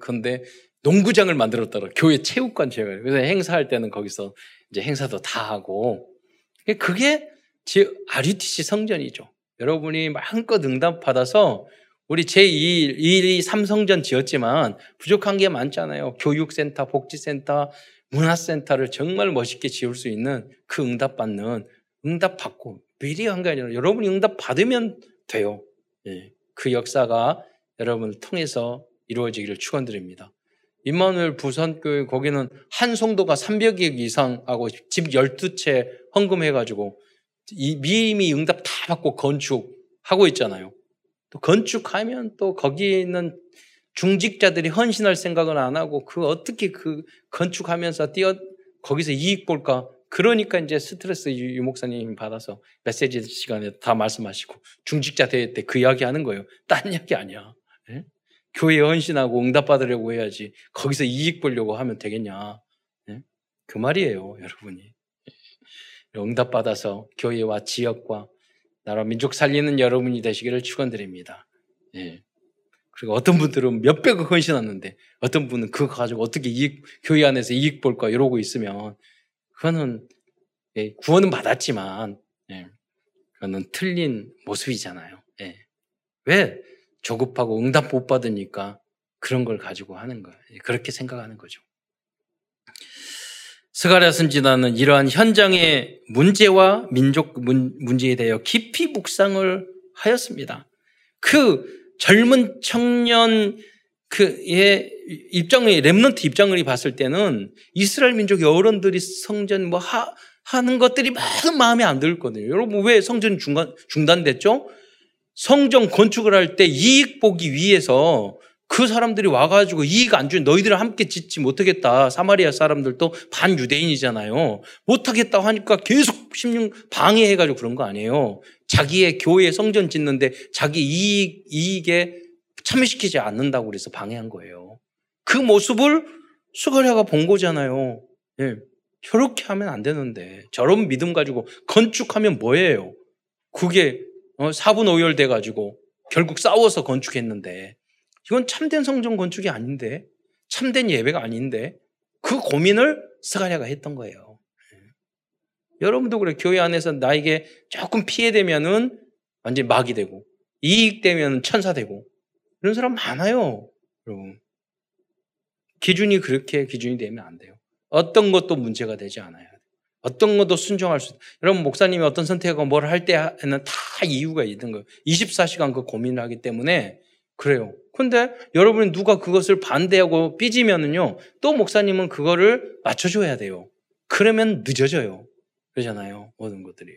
근데 농구장을 만들었더라 교회 체육관 제가 그래서 행사할 때는 거기서 이제 행사도 다 하고 그게 RUTC 성전이죠. 여러분이 마음껏 응답 받아서 우리 제2, 2, 3성전 지었지만 부족한 게 많잖아요. 교육센터, 복지센터, 문화센터를 정말 멋있게 지을 수 있는 그 응답 받는 응답 받고 미리 한 게 아니라 여러분이 응답 받으면 돼요. 예. 그 역사가 여러분을 통해서 이루어지기를 축원드립니다. 임마누엘 부산교회 거기는 한 성도가 300억 이상하고 집 12채 헌금해가지고 이미 응답 다 받고 건축하고 있잖아요. 또 건축하면 또 거기 있는 중직자들이 헌신할 생각은 안 하고 그 어떻게 그 건축하면서 뛰어 거기서 이익 볼까? 그러니까 이제 스트레스 유, 목사님 받아서 메시지 시간에 다 말씀하시고 중직자 대회 때 그 이야기 하는 거예요. 딴 이야기 아니야. 예? 교회 헌신하고 응답 받으려고 해야지 거기서 이익 보려고 하면 되겠냐? 예? 그 말이에요, 여러분이. 응답 받아서 교회와 지역과 나라 민족 살리는 여러분이 되시기를 축원드립니다. 예. 그리고 어떤 분들은 몇백억 헌신하는데 어떤 분은 그거 가지고 어떻게 이익, 교회 안에서 이익 볼까 이러고 있으면 그거는 예, 구원은 받았지만 예, 그거는 틀린 모습이잖아요. 예. 왜 조급하고 응답 못 받으니까 그런 걸 가지고 하는 거예요. 예, 그렇게 생각하는 거죠. 스가랴 선지자는 이러한 현장의 문제와 민족 문제에 대하여 깊이 묵상을 하였습니다. 그 젊은 청년 그의 입장의 렘넌트 입장을 봤을 때는 이스라엘 민족의 어른들이 성전 뭐 하, 하는 것들이 막 마음에 안 들거든요. 여러분 왜 성전이 중간, 중단됐죠? 성전 건축을 할 때 이익 보기 위해서 그 사람들이 와가지고 이익 안 주는 너희들은 함께 짓지 못하겠다. 사마리아 사람들도 반유대인이잖아요. 못하겠다 하니까 계속 16 방해해가지고 그런 거 아니에요. 자기의 교회 성전 짓는데 자기 이익, 이익에 참여시키지 않는다고 그래서 방해한 거예요. 그 모습을 수가랴가 본 거잖아요. 예. 저렇게 하면 안 되는데 저런 믿음 가지고 건축하면 뭐예요? 그게 어, 사분 오열돼 가지고 결국 싸워서 건축했는데 이건 참된 성전 건축이 아닌데 참된 예배가 아닌데 그 고민을 스가랴가 했던 거예요. 여러분도 그래. 교회 안에서 나에게 조금 피해되면은 완전히 막이 되고, 이익되면 천사 되고, 이런 사람 많아요. 여러분. 기준이 그렇게 기준이 되면 안 돼요. 어떤 것도 문제가 되지 않아요. 어떤 것도 순종할 수, 여러분, 목사님이 어떤 선택하고 뭘할 때는 다 이유가 있는 거예요. 24시간 그 고민을 하기 때문에 그래요. 근데 여러분이 누가 그것을 반대하고 삐지면은요, 또 목사님은 그거를 맞춰줘야 돼요. 그러면 늦어져요. 그러잖아요. 모든 것들이.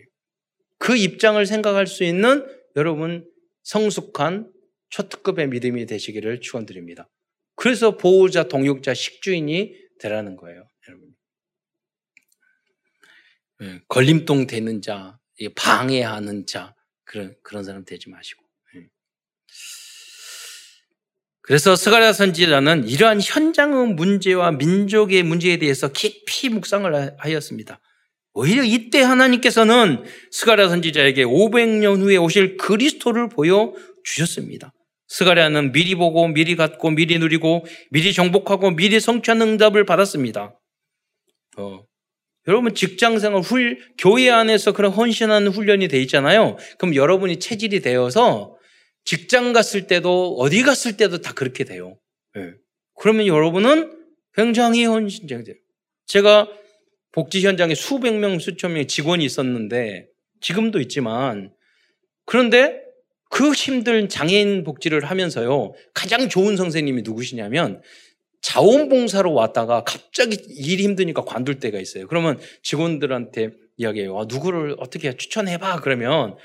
그 입장을 생각할 수 있는 여러분 성숙한 초특급의 믿음이 되시기를 축원드립니다. 그래서 보호자, 동역자, 식주인이 되라는 거예요, 여러분. 예, 걸림돌 되는 자, 방해하는 자 그런 그런 사람 되지 마시고. 예. 그래서 스가랴 선지자는 이러한 현장의 문제와 민족의 문제에 대해서 깊이 묵상을 하였습니다. 오히려 이때 하나님께서는 스가랴 선지자에게 500년 후에 오실 그리스도를 보여 주셨습니다. 스가랴는 미리 보고 미리 갖고 미리 누리고 미리 정복하고 미리 성취하는 응답을 받았습니다. 어, 여러분 직장생활 훌 교회 안에서 그런 헌신하는 훈련이 돼 있잖아요. 그럼 여러분이 체질이 되어서 직장 갔을 때도 어디 갔을 때도 다 그렇게 돼요. 네. 그러면 여러분은 굉장히 헌신적이 돼요. 제가 복지 현장에 수백 명, 수천 명의 직원이 있었는데 지금도 있지만 그런데 그 힘든 장애인 복지를 하면서요 가장 좋은 선생님이 누구시냐면 자원봉사로 왔다가 갑자기 일이 힘드니까 관둘 때가 있어요. 그러면 직원들한테 이야기해요. 아, 누구를 어떻게 추천해봐. 그러면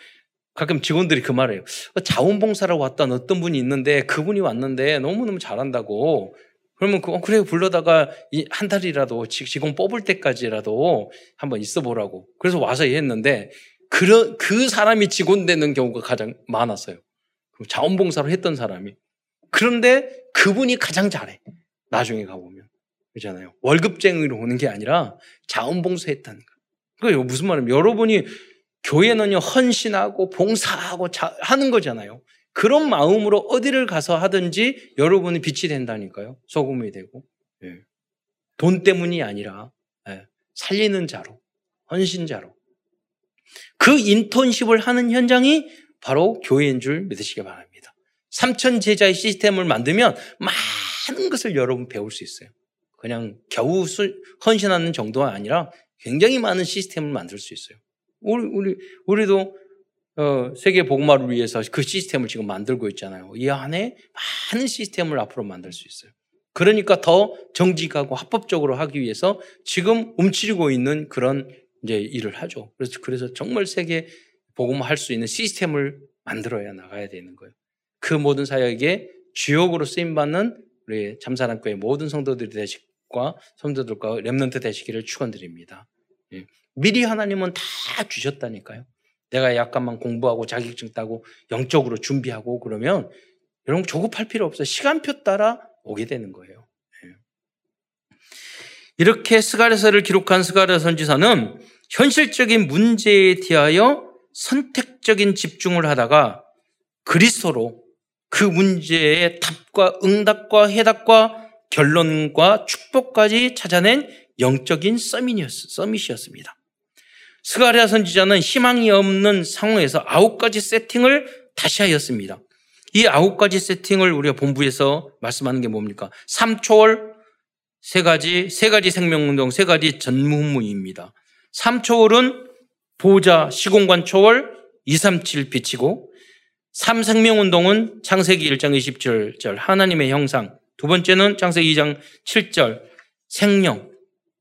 가끔 직원들이 그 말을 해요. 어, 자원봉사로 왔던 어떤 분이 있는데 그분이 왔는데 너무너무 잘한다고. 그러면 그, 어, 그래 불러다가 한 달이라도 직원 뽑을 때까지라도 한번 있어 보라고. 그래서 와서 했는데 그, 그 사람이 직원 되는 경우가 가장 많았어요. 자원봉사로 했던 사람이. 그런데 그분이 가장 잘해. 나중에 가보면. 그렇잖아요. 월급쟁이로 오는 게 아니라 자원봉사 했다는 거. 그러니까 무슨 말이냐면 여러분이 교회는요, 헌신하고 봉사하고 자, 하는 거잖아요. 그런 마음으로 어디를 가서 하든지 여러분이 빛이 된다니까요. 소금이 되고. 예. 돈 때문이 아니라 예. 살리는 자로, 헌신자로. 그 인턴십을 하는 현장이 바로 교회인 줄 믿으시기 바랍니다. 삼천 제자의 시스템을 만들면 많은 것을 여러분 배울 수 있어요. 그냥 겨우 헌신하는 정도가 아니라 굉장히 많은 시스템을 만들 수 있어요. 우리, 우리, 우리도, 어, 세계 복음화를 위해서 그 시스템을 지금 만들고 있잖아요. 이 안에 많은 시스템을 앞으로 만들 수 있어요. 그러니까 더 정직하고 합법적으로 하기 위해서 지금 움츠리고 있는 그런 이제 일을 하죠. 그래서, 그래서 정말 세계 복음화 할 수 있는 시스템을 만들어야 나가야 되는 거예요. 그 모든 사역에 주역으로 쓰임 받는 우리 참사랑교회 모든 성도들이 되시과 성도들과 렘넌트 되시기를 축원드립니다. 예. 미리 하나님은 다 주셨다니까요. 내가 약간만 공부하고 자격증 따고 영적으로 준비하고 그러면 여러분 조급할 필요 없어요. 시간표 따라 오게 되는 거예요. 예. 이렇게 스가랴서를 기록한 스가랴 선지자는 현실적인 문제에 대하여 선택적인 집중을 하다가 그리스도로 그 문제의 답과 응답과 해답과 결론과 축복까지 찾아낸 영적인 summit이었습니다. 스가랴 선지자는 희망이 없는 상황에서 아홉 가지 세팅을 다시 하였습니다. 이 아홉 가지 세팅을 우리가 본부에서 말씀하는 게 뭡니까? 삼초월 세 가지, 세 가지 생명운동, 세 가지 전무후무입니다. 삼초월은 보자 시공간 초월 237 비치고 삼생명운동은 창세기 1장 27절 하나님의 형상 두 번째는 창세기 2장 7절 생명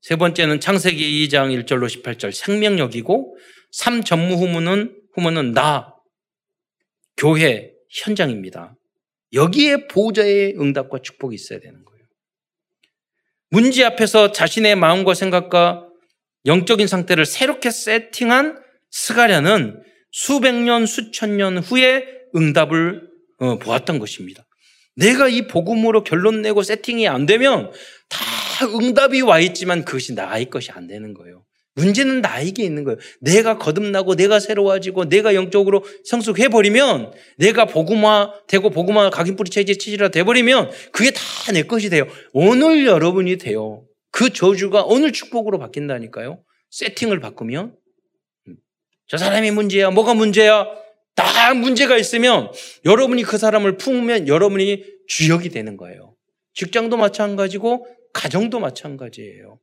세 번째는 창세기 2장 1절로 18절 생명력이고 삼전무 후문은 후문은 나 교회 현장입니다. 여기에 보호자의 응답과 축복이 있어야 되는 거예요. 문제 앞에서 자신의 마음과 생각과 영적인 상태를 새롭게 세팅한 스가랴는 수백 년, 수천 년 후에 응답을 어, 보았던 것입니다. 내가 이 복음으로 결론 내고 세팅이 안 되면 다 응답이 와 있지만 그것이 나의 것이 안 되는 거예요. 문제는 나에게 있는 거예요. 내가 거듭나고 내가 새로워지고 내가 영적으로 성숙해 버리면 내가 복음화 되고 복음화 각인 뿌리 체질 체질화 돼 버리면 그게 다 내 것이 돼요. 오늘 여러분이 돼요. 그 저주가 오늘 축복으로 바뀐다니까요. 세팅을 바꾸면 음. 저 사람이 문제야. 뭐가 문제야? 다 문제가 있으면 여러분이 그 사람을 품으면 여러분이 주역이 되는 거예요. 직장도 마찬가지고 가정도 마찬가지예요.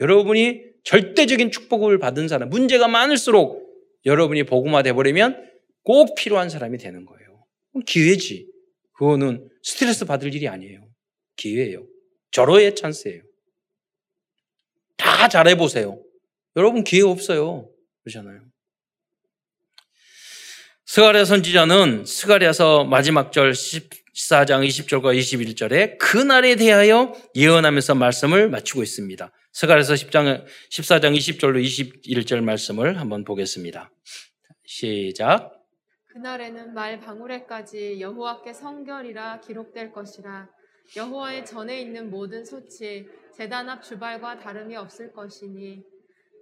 여러분이 절대적인 축복을 받은 사람, 문제가 많을수록 여러분이 복음화 돼버리면 꼭 필요한 사람이 되는 거예요. 기회지. 그거는 스트레스 받을 일이 아니에요. 기회예요. 절호의 찬스예요. 다 잘해보세요. 여러분 기회 없어요. 그러잖아요. 스가랴 선지자는 스가랴서 마지막 절 14장 20절과 21절에 그날에 대하여 예언하면서 말씀을 마치고 있습니다. 스가랴서 10장 14장 20절로 21절 말씀을 한번 보겠습니다. 시작. 그날에는 말 방울에까지 여호와께 성결이라 기록될 것이라 여호와의 전에 있는 모든 소치 제단 앞 주발과 다름이 없을 것이니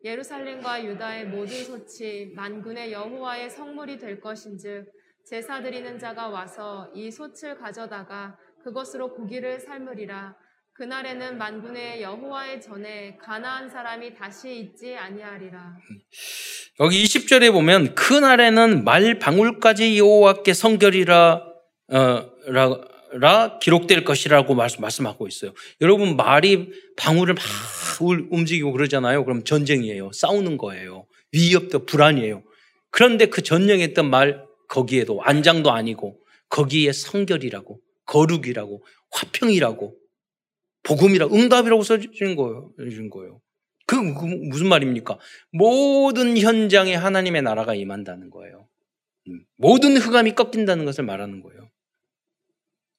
예루살렘과 유다의 모든 소치 만군의 여호와의 성물이 될 것인즉 제사 드리는 자가 와서 이 솥을 가져다가 그것으로 고기를 삶으리라 그날에는 만군의 여호와의 전에 가나안 사람이 다시 있지 아니하리라 여기 20절에 보면 그날에는 말 방울까지 여호와께 성결이라 어, 라, 라 기록될 것이라고 말씀, 하고 있어요. 여러분 말이 방울을 막 움직이고 그러잖아요. 그럼 전쟁이에요. 싸우는 거예요. 위협도 불안이에요. 그런데 그 전쟁했던 말 거기에도 안장도 아니고 거기에 성결이라고 거룩이라고 화평이라고 복음이라 응답이라고 써주는 거예요. 준 거예요. 그, 그 무슨 말입니까? 모든 현장에 하나님의 나라가 임한다는 거예요. 음, 모든 흑암이 꺾인다는 것을 말하는 거예요.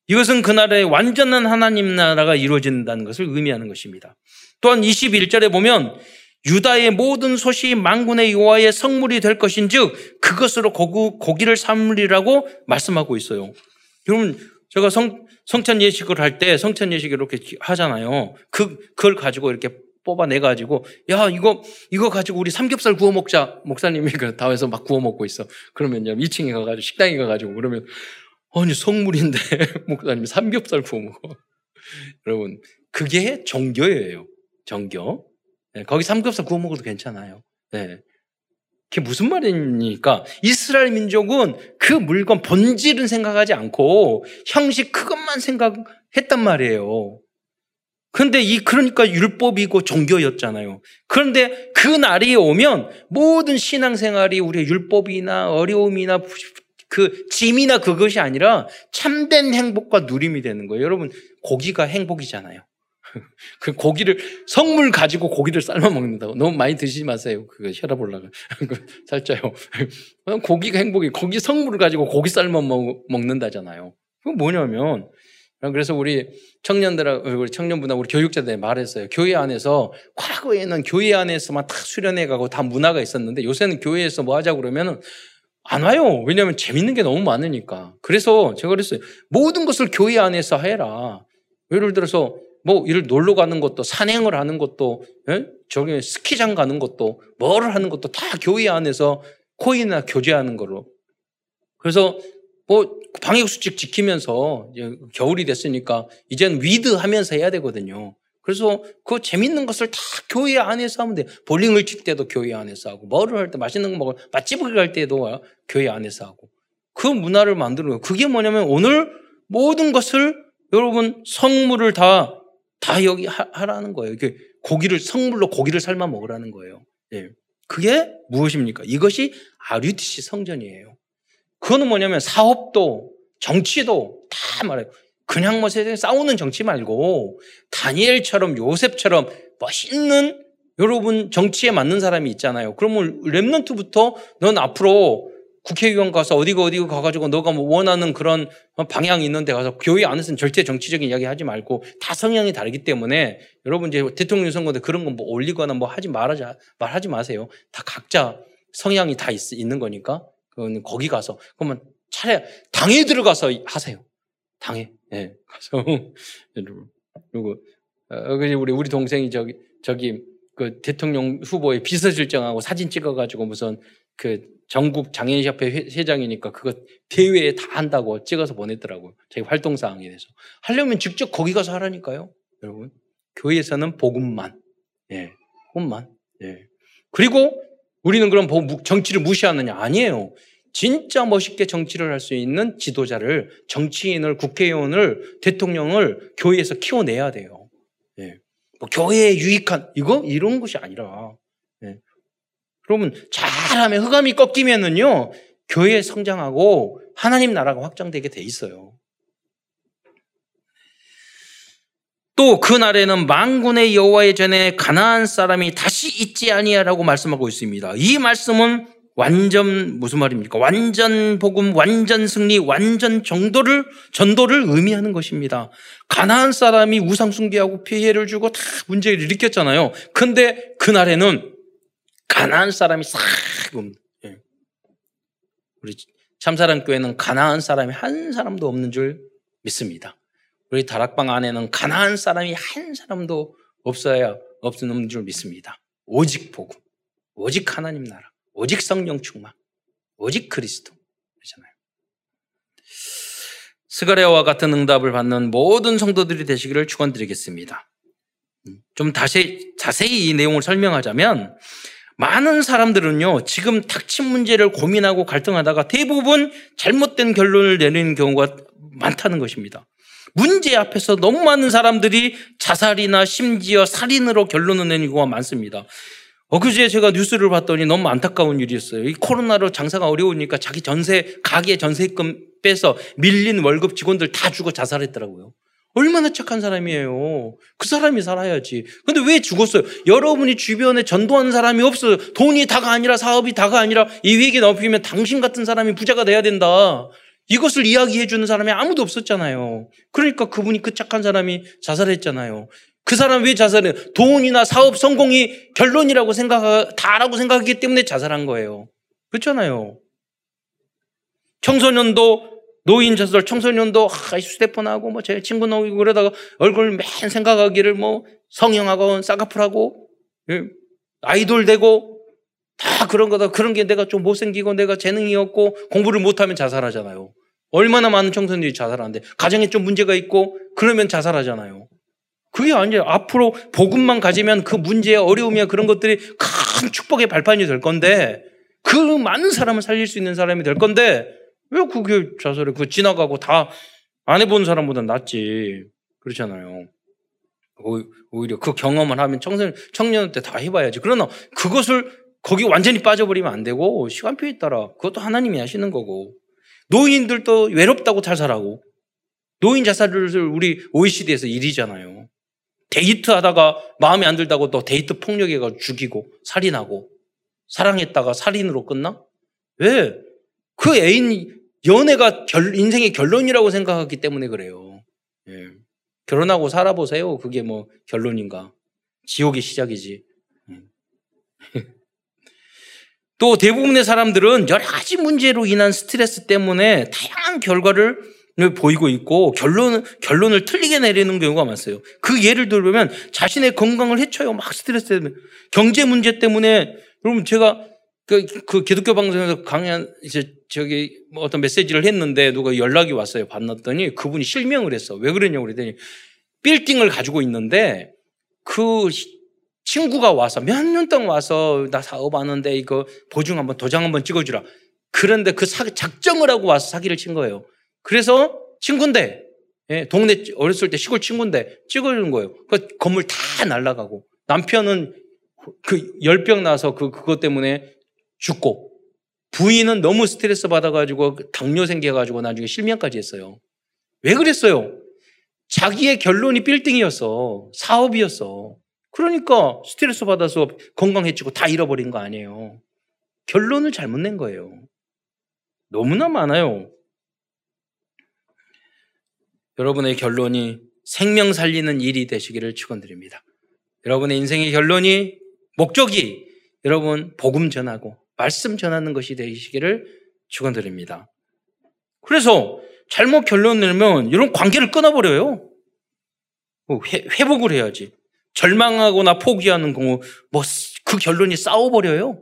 이것은 그날에 완전한 하나님 나라가 이루어진다는 것을 의미하는 것입니다. 또한 21절에 보면 유다의 모든 소시 망군의 여호와의 성물이 될 것인즉 그것으로 고기, 를 삼으리라고 말씀하고 있어요. 여러분 제가 성, 성찬 예식을 할 때 성찬 예식을 이렇게 하잖아요. 그 그걸 가지고 이렇게 뽑아내 가지고 야 이거 이거 가지고 우리 삼겹살 구워 먹자 목사님이 그 다에서 막 구워 먹고 있어. 그러면요 2층에 가가지고 식당에 가가지고 그러면 아니 성물인데 목사님 삼겹살 구워 먹어. 여러분 그게 종교예요. 종교. 네, 거기 삼겹살 구워 먹어도 괜찮아요. 네. 그게 무슨 말입니까? 이스라엘 민족은 그 물건 본질은 생각하지 않고 형식 그것만 생각했단 말이에요. 그런데 이 그러니까 율법이고 종교였잖아요. 그런데 그 날이 오면 모든 신앙생활이 우리의 율법이나 어려움이나 그 짐이나 그것이 아니라 참된 행복과 누림이 되는 거예요. 여러분 고기가 행복이잖아요. 그 고기를 성물 가지고 고기를 삶아 먹는다고 너무 많이 드시지 마세요. 그거 혈압 올라가. 그 살쪄요. 고기가 행복이 고기 성물을 가지고 고기 삶아 먹, 먹는다잖아요. 그건 뭐냐면 그래서 우리 청년들, 우리 청년분하고 우리 교육자들 말했어요. 교회 안에서, 과거에는 교회 안에서만 다 수련해가고 다 문화가 있었는데 요새는 교회에서 뭐 하자고 그러면은 안 와요. 왜냐하면 재밌는 게 너무 많으니까. 그래서 제가 그랬어요. 모든 것을 교회 안에서 해라. 예를 들어서 뭐 이를 놀러 가는 것도 산행을 하는 것도 예? 저기 스키장 가는 것도 뭐를 하는 것도 다 교회 안에서 코이노니아 교제하는 거로. 그래서 뭐 방역 수칙 지키면서 겨울이 됐으니까 이제는 with 하면서 해야 되거든요. 그래서 그 재밌는 것을 다 교회 안에서 하면 돼. 볼링을 칠 때도 교회 안에서 하고, 뭐를 할 때 맛있는 거 먹을, 맛집을 갈 때도 교회 안에서 하고. 그 문화를 만드는 거예요. 그게 뭐냐면 오늘 모든 것을 여러분 성물을 다, 다 여기 하, 라는 거예요. 이게 고기를, 성물로 고기를 삶아 먹으라는 거예요. 예. 그게 무엇입니까? 이것이 RUTC 성전이에요. 그거는 뭐냐면 사업도, 정치도 다 말해요. 그냥 뭐 세상에 싸우는 정치 말고 다니엘처럼 요셉처럼 멋있는 여러분 정치에 맞는 사람이 있잖아요. 그러면 랩런트부터 넌 앞으로 국회의원 가서 어디가 어디가 가가지고 너가 뭐 원하는 그런 방향이 있는데 가서 교회 안에서는 절대 정치적인 이야기 하지 말고 다 성향이 다르기 때문에 여러분 이제 대통령 선거 때 그런 거 뭐 올리거나 뭐 하지 말하자 말하지 마세요. 다 각자 성향이 다 있, 있는 거니까 그건 거기 가서 그러면 차라리 당에 들어가서 하세요. 당에 예, 가서 그리고 어, 우리 우리 동생이 저기 저기 그 대통령 후보의 비서실장하고 사진 찍어가지고 무슨 그 전국 장애인협회 회장이니까 그거 대회에 다 한다고 찍어서 보냈더라고요. 자기 활동 사항에 대해서 하려면 직접 거기 가서 하라니까요, 여러분. 교회에서는 복음만, 예, 복음만, 예. 그리고 우리는 그럼 정치를 무시하느냐? 아니에요. 진짜 멋있게 정치를 할 수 있는 지도자를, 정치인을, 국회의원을, 대통령을 교회에서 키워내야 돼요. 예. 뭐 교회에 유익한, 이거? 이런 것이 아니라. 예. 그러면 잘하면, 흑암이 꺾이면은요, 교회 성장하고 하나님 나라가 확장되게 돼 있어요. 또 그날에는 망군의 여호와의 전에 가나안 사람이 다시 있지 아니하라고 말씀하고 있습니다. 이 말씀은 완전 무슨 말입니까? 완전 복음, 완전 승리, 완전 정도를 전도를 의미하는 것입니다. 가나안 사람이 우상 숭배하고 피해를 주고 다 문제를 일으켰잖아요. 근데 그날에는 가나안 사람이 싹 예. 우리 참사랑 교회는 가나안 사람이 한 사람도 없는 줄 믿습니다. 우리 다락방 안에는 가나안 사람이 한 사람도 없어야 없는 줄 믿습니다. 오직 복음, 오직 하나님 나라. 오직 성령 충만, 오직 그리스도. 그렇잖아요. 스가랴와 같은 응답을 받는 모든 성도들이 되시기를 축원드리겠습니다. 음, 좀 다시 자세히 이 내용을 설명하자면 많은 사람들은요 지금 닥친 문제를 고민하고 갈등하다가 대부분 잘못된 결론을 내리는 경우가 많다는 것입니다. 문제 앞에서 너무 많은 사람들이 자살이나 심지어 살인으로 결론을 내는 경우가 많습니다. 엊그제 제가 뉴스를 봤더니 너무 안타까운 일이었어요. 이 코로나로 장사가 어려우니까 자기 전세, 가게 전세금 빼서 밀린 월급 직원들 다 죽어 자살했더라고요. 얼마나 착한 사람이에요. 그 사람이 살아야지. 근데 왜 죽었어요? 여러분이 주변에 전도하는 사람이 없어요. 돈이 다가 아니라 사업이 다가 아니라 이 위기 넘기면 당신 같은 사람이 부자가 돼야 된다. 이것을 이야기해 주는 사람이 아무도 없었잖아요. 그러니까 그분이 그 착한 사람이 자살했잖아요. 그 사람 왜 자살해요? 돈이나 사업 성공이 결론이라고 생각, 다라고 생각하기 때문에 자살한 거예요. 그렇잖아요. 청소년도 노인 자살, 청소년도 아, 휴대폰하고 뭐 제 친구 나오고 그러다가 얼굴 맨 생각하기를 뭐 성형하고 쌍꺼풀하고 예, 아이돌 되고 다 그런 거다. 그런 게 내가 좀 못생기고 내가 재능이 없고 공부를 못하면 자살하잖아요. 얼마나 많은 청소년들이 자살하는데 가정에 좀 문제가 있고 그러면 자살하잖아요. 그게 아니에요. 앞으로 복음만 가지면 그 문제의 어려움이야 그런 것들이 큰 축복의 발판이 될 건데 그 많은 사람을 살릴 수 있는 사람이 될 건데 왜 그게 자살해? 그 지나가고 다 안 해본 사람보다 낫지. 그렇잖아요. 오히려 그 경험을 하면 청소년, 청년 때 다 해봐야지. 그러나 그것을 거기 완전히 빠져버리면 안 되고 시간표에 따라 그것도 하나님이 하시는 거고 노인들도 외롭다고 자살하고 노인 자살률 우리 OECD에서 1위잖아요. 데이트 하다가 마음에 안 들다고 또 데이트 폭력해가 죽이고 살인하고 사랑했다가 살인으로 끝나? 왜? 그 애인 연애가 결, 인생의 결론이라고 생각하기 때문에 그래요. 예. 결혼하고 살아보세요. 그게 뭐 결론인가? 지옥의 시작이지. 예. 또 대부분의 사람들은 여러 가지 문제로 인한 스트레스 때문에 다양한 결과를 보이고 있고 결론 결론을 틀리게 내리는 경우가 많았어요. 그 예를 들면 자신의 건강을 해쳐요. 막 스트레스 때문에 경제 문제 때문에 여러분 제가 그, 그 기독교 방송에서 강연 이제 저기 뭐 어떤 메시지를 했는데 누가 연락이 왔어요. 받았더니 그분이 실명을 했어. 왜 그러냐고 그랬더니 빌딩을 가지고 있는데 그 친구가 와서 몇 년 동안 와서 나 사업하는데 이거 보증 한번 도장 한번 찍어주라. 그런데 그 사, 작정을 하고 와서 사기를 친 거예요. 그래서 친구인데, 예, 동네 어렸을 때 시골 친구인데 찍어주는 거예요. 그 건물 다 날라가고 남편은 그 열병 나서 그 그것 때문에 죽고 부인은 너무 스트레스 받아가지고 당뇨 생겨가지고 나중에 실명까지 했어요. 왜 그랬어요? 자기의 결론이 빌딩이었어. 사업이었어. 그러니까 스트레스 받아서 건강해지고 다 잃어버린 거 아니에요. 결론을 잘못 낸 거예요. 너무나 많아요. 여러분의 결론이 생명 살리는 일이 되시기를 축원드립니다. 여러분의 인생의 결론이 목적이 여러분 복음 전하고 말씀 전하는 것이 되시기를 축원드립니다. 그래서 잘못 결론 내면 이런 관계를 끊어버려요. 뭐 회, 회복을 해야지. 절망하거나 포기하는 경우 뭐 그 결론이 싸워버려요.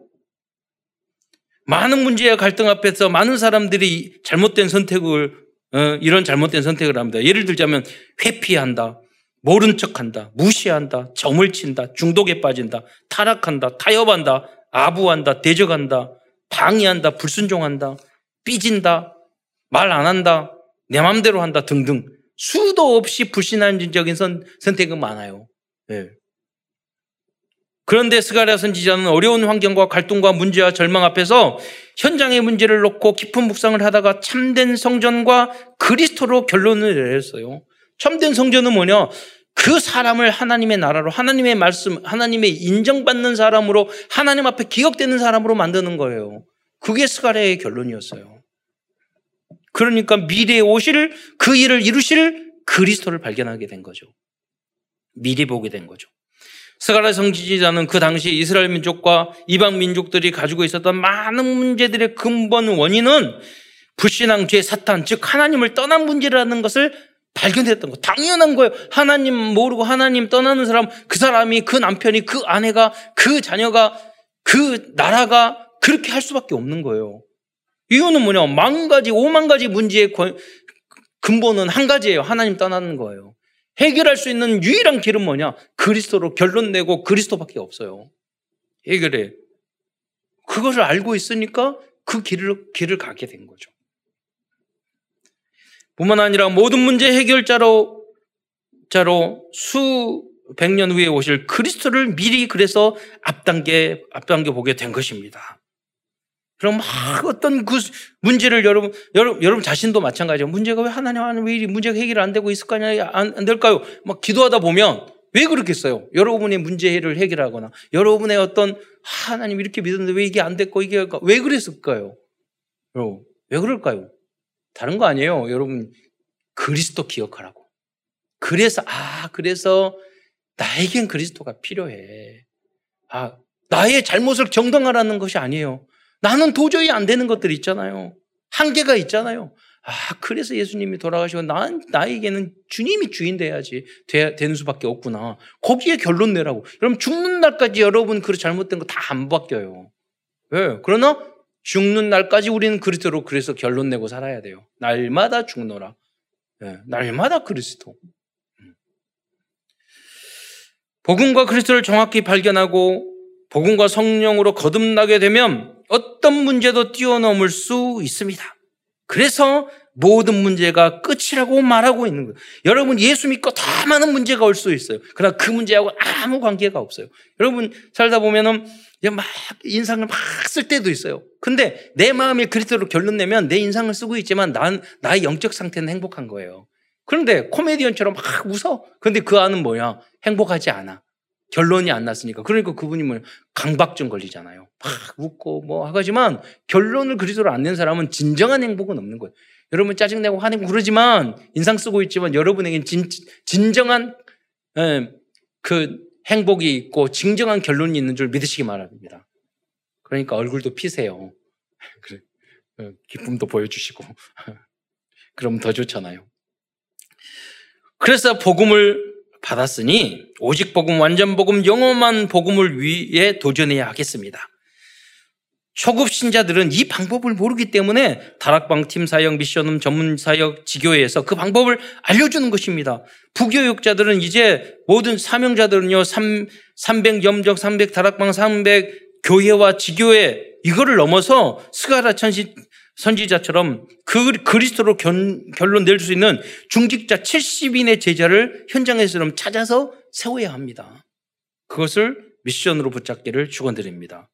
많은 문제와 갈등 앞에서 많은 사람들이 잘못된 선택을 어, 이런 잘못된 선택을 합니다. 예를 들자면 회피한다, 모른 척한다, 무시한다, 점을 친다, 중독에 빠진다, 타락한다, 타협한다, 아부한다, 대적한다, 방해한다, 불순종한다, 삐진다, 말 안 한다, 내 맘대로 한다 등등 수도 없이 불신한적인 선, 선택은 많아요. 네. 그런데 스가랴 선지자는 어려운 환경과 갈등과 문제와 절망 앞에서 현장의 문제를 놓고 깊은 묵상을 하다가 참된 성전과 그리스도로 결론을 내렸어요. 참된 성전은 뭐냐? 그 사람을 하나님의 나라로 하나님의 말씀, 하나님의 인정받는 사람으로 하나님 앞에 기억되는 사람으로 만드는 거예요. 그게 스가랴의 결론이었어요. 그러니까 미래에 오실 그 일을 이루실 그리스도를 발견하게 된 거죠. 미리 보게 된 거죠. 스가랴 성지자는 그 당시 이스라엘 민족과 이방 민족들이 가지고 있었던 많은 문제들의 근본 원인은 불신앙, 죄, 사탄, 즉 하나님을 떠난 문제라는 것을 발견했던 거. 당연한 거예요. 하나님 모르고 하나님 떠나는 사람, 그 사람이, 그 남편이, 그 아내가, 그 자녀가, 그 나라가 그렇게 할 수밖에 없는 거예요. 이유는 뭐냐? 만 가지, 오만 가지 문제의 근본은 한 가지예요. 하나님 떠나는 거예요. 해결할 수 있는 유일한 길은 뭐냐? 그리스도로 결론 내고 그리스도밖에 없어요. 해결해. 그것을 알고 있으니까 그 길을, 길을 가게 된 거죠. 뿐만 아니라 모든 문제 해결자로 자로 수백 년 후에 오실 그리스도를 미리 그래서 앞당겨 앞당겨 보게 된 것입니다. 그럼 막 어떤 그 문제를 여러분, 여러분, 여러분 자신도 마찬가지예요. 문제가 왜 하나님, 왜 문제가 해결 안 되고 있을까, 안, 안 될까요? 막 기도하다 보면 왜 그렇겠어요? 여러분의 문제를 해결하거나 여러분의 어떤 하나님 이렇게 믿었는데 왜 이게 안 됐고 이게 왜 그랬을까요? 여러분, 왜 그럴까요? 다른 거 아니에요. 여러분, 그리스도 기억하라고. 그래서, 아, 그래서 나에겐 그리스도가 필요해. 아, 나의 잘못을 정당하라는 것이 아니에요. 나는 도저히 안 되는 것들이 있잖아요. 한계가 있잖아요. 아, 그래서 예수님이 돌아가시고 난, 나에게는 주님이 주인 돼야지 돼, 되는 수밖에 없구나. 거기에 결론 내라고. 그럼 죽는 날까지 여러분 그 잘못된 거 다 안 바뀌어요. 왜? 그러나 죽는 날까지 우리는 그리스도로 그래서 결론 내고 살아야 돼요. 날마다 죽노라. 네, 날마다 그리스도. 음. 복음과 그리스도를 정확히 발견하고 복음과 성령으로 거듭나게 되면 어떤 문제도 뛰어넘을 수 있습니다. 그래서 모든 문제가 끝이라고 말하고 있는 거예요. 여러분 예수 믿고 더 많은 문제가 올 수 있어요. 그러나 그 문제하고 아무 관계가 없어요. 여러분 살다 보면은 막 인상을 막 쓸 때도 있어요. 근데 내 마음이 그리스도로 결론 내면 내 인상을 쓰고 있지만 난 나의 영적 상태는 행복한 거예요. 그런데 코미디언처럼 막 웃어. 근데 그 안은 뭐야? 행복하지 않아. 결론이 안 났으니까. 그러니까 그분이 뭐 강박증 걸리잖아요. 막 웃고 뭐 하지만 결론을 그리스도로 안 낸 사람은 진정한 행복은 없는 거예요. 여러분 짜증내고 화내고 그러지만 인상 쓰고 있지만 여러분에겐 진, 진정한 예, 그 행복이 있고 진정한 결론이 있는 줄 믿으시기 바랍니다. 그러니까 얼굴도 피세요. 그래. 어, 기쁨도 보여주시고. 그럼 더 좋잖아요. 그래서 복음을 받았으니 오직 복음, 완전 복음, 영험한 복음을 위해 도전해야 하겠습니다. 초급 신자들은 이 방법을 모르기 때문에 다락방 팀 사역, 미션음 전문 사역, 지교회에서 그 방법을 알려주는 것입니다. 부교육자들은 이제 모든 사명자들은요, 3, 300 염적, 300 다락방, 300 교회와 지교회 이거를 넘어서 스가라 천시 선지자처럼 그 그리스도로 견, 결론 낼 수 있는 중직자 70인의 제자를 현장에서 찾아서 세워야 합니다. 그것을 미션으로 붙잡기를 축원드립니다.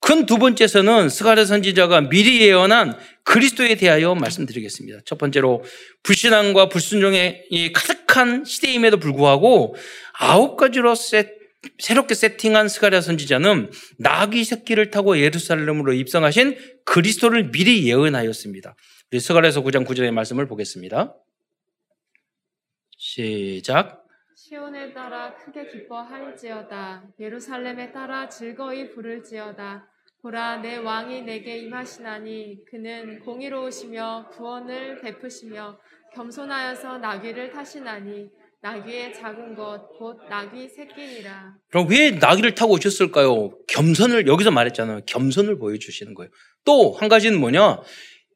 큰 두 번째서는 스가랴 선지자가 미리 예언한 그리스도에 대하여 말씀드리겠습니다. 첫 번째로 불신앙과 불순종이 가득한 시대임에도 불구하고 아홉 가지로 셋 새롭게 세팅한 스가랴 선지자는 나귀 새끼를 타고 예루살렘으로 입성하신 그리스도를 미리 예언하였습니다. 우리 스가랴서 9장 9절의 말씀을 보겠습니다. 시작. 시온에 따라 크게 기뻐할지어다. 예루살렘에 따라 즐거이 부를지어다. 보라 내 왕이 내게 임하시나니 그는 공의로우시며 구원을 베푸시며 겸손하여서 나귀를 타시나니 나귀의 작은 것, 곧 나귀 새끼니라. 그럼 왜 나귀를 타고 오셨을까요? 겸손을, 여기서 말했잖아요. 겸손을 보여주시는 거예요. 또 한 가지는 뭐냐?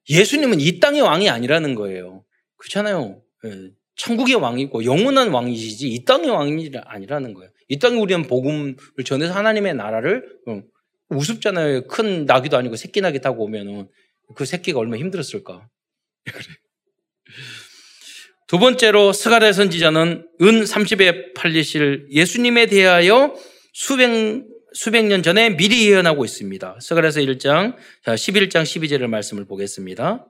예수님은 이 땅의 왕이 아니라는 거예요. 그렇잖아요. 예. 천국의 왕이고 영원한 왕이시지 이 땅의 왕이 아니라는 거예요. 이 땅에 우리는 복음을 전해서 하나님의 나라를 어, 우습잖아요. 큰 나귀도 아니고 새끼 나귀 타고 오면은 그 새끼가 얼마나 힘들었을까. 두 번째로 스가랴 선지자는 은 30에 팔리실 예수님에 대하여 수백, 수백 년 전에 미리 예언하고 있습니다. 스가랴서 1장, 11장 12절의 말씀을 보겠습니다.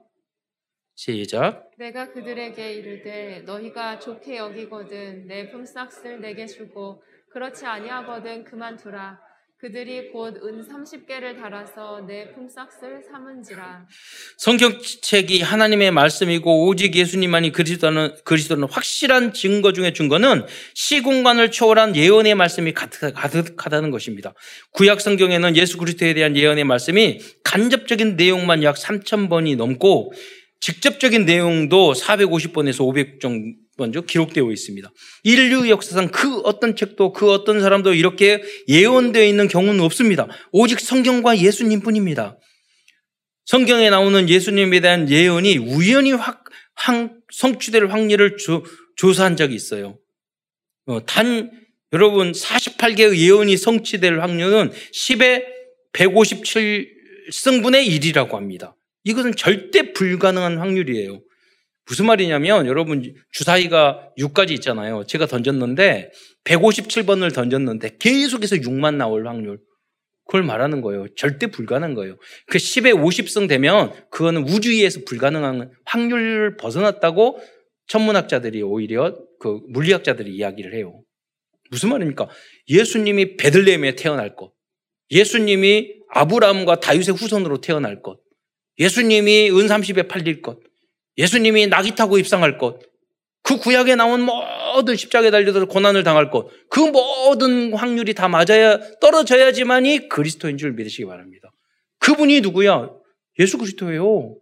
시작. 내가 그들에게 이르되 너희가 좋게 여기거든 내 품삯을 내게 주고 그렇지 아니하거든 그만두라. 그들이 곧 은 30개를 달아서 내 품삯을 삼은지라. 성경책이 하나님의 말씀이고 오직 예수님만이 그리스도는 그리스도는 확실한 증거 중에 증거는 시공간을 초월한 예언의 말씀이 가득, 가득하다는 것입니다. 구약 성경에는 예수 그리스도에 대한 예언의 말씀이 간접적인 내용만 약 3천 번이 넘고 직접적인 내용도 450번에서 500 번 기록되어 있습니다. 인류 역사상 그 어떤 책도 그 어떤 사람도 이렇게 예언되어 있는 경우는 없습니다. 오직 성경과 예수님 뿐입니다. 성경에 나오는 예수님에 대한 예언이 우연히 확, 확 성취될 확률을 조, 조사한 적이 있어요. 어, 단, 여러분, 48개의 예언이 성취될 확률은 10에 157승분의 1이라고 합니다. 이것은 절대 불가능한 확률이에요. 무슨 말이냐면 여러분 주사위가 6까지 있잖아요. 제가 던졌는데 157번을 던졌는데 계속해서 6만 나올 확률. 그걸 말하는 거예요. 절대 불가능한 거예요. 그 10에 50승 되면 그거는 우주위에서 불가능한 확률을 벗어났다고 천문학자들이 오히려 그 물리학자들이 이야기를 해요. 무슨 말입니까? 예수님이 베들레헴에 태어날 것. 예수님이 아브라함과 다윗의 후손으로 태어날 것. 예수님이 은 30에 팔릴 것, 예수님이 낙이 타고 입상할 것, 그 구약에 나온 모든 십자가에 달려서 고난을 당할 것, 그 모든 확률이 다 맞아야 떨어져야지만이 그리스도인 줄 믿으시기 바랍니다. 그분이 누구야? 예수 그리스도예요.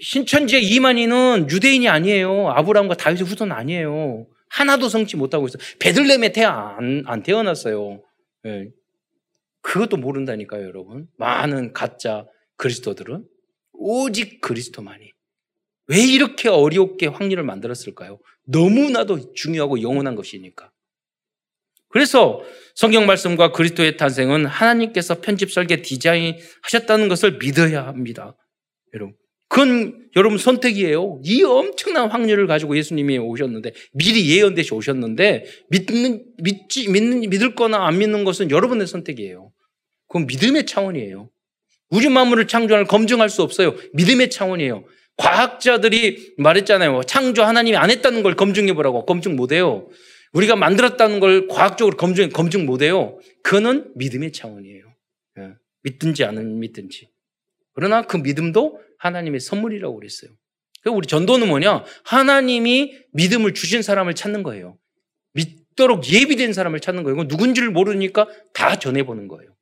신천지의 이만희는 유대인이 아니에요. 아브라함과 다윗의 후손 아니에요. 하나도 성취 못하고 있어요. 베들렘에 태어 안, 안 태어났어요. 네. 그것도 모른다니까요, 여러분. 많은 가짜 그리스도들은 오직 그리스도만이 왜 이렇게 어렵게 확률을 만들었을까요? 너무나도 중요하고 영원한 것이니까. 그래서 성경 말씀과 그리스도의 탄생은 하나님께서 편집 설계 디자인 하셨다는 것을 믿어야 합니다. 여러분. 그건 여러분 선택이에요. 이 엄청난 확률을 가지고 예수님이 오셨는데 미리 예언되시 오셨는데 믿는 믿지 믿는 믿을 거나 안 믿는 것은 여러분의 선택이에요. 그건 믿음의 차원이에요. 우주 만물을 창조할 검증할 수 없어요. 믿음의 차원이에요. 과학자들이 말했잖아요. 창조 하나님이 안 했다는 걸 검증해 보라고. 검증 못 해요. 우리가 만들었다는 걸 과학적으로 검증, 검증 못 해요. 그거는 믿음의 차원이에요. 예. 믿든지 안 믿든지. 그러나 그 믿음도 하나님의 선물이라고 그랬어요. 우리 전도는 뭐냐? 하나님이 믿음을 주신 사람을 찾는 거예요. 믿도록 예비된 사람을 찾는 거예요. 누군지를 모르니까 다 전해보는 거예요.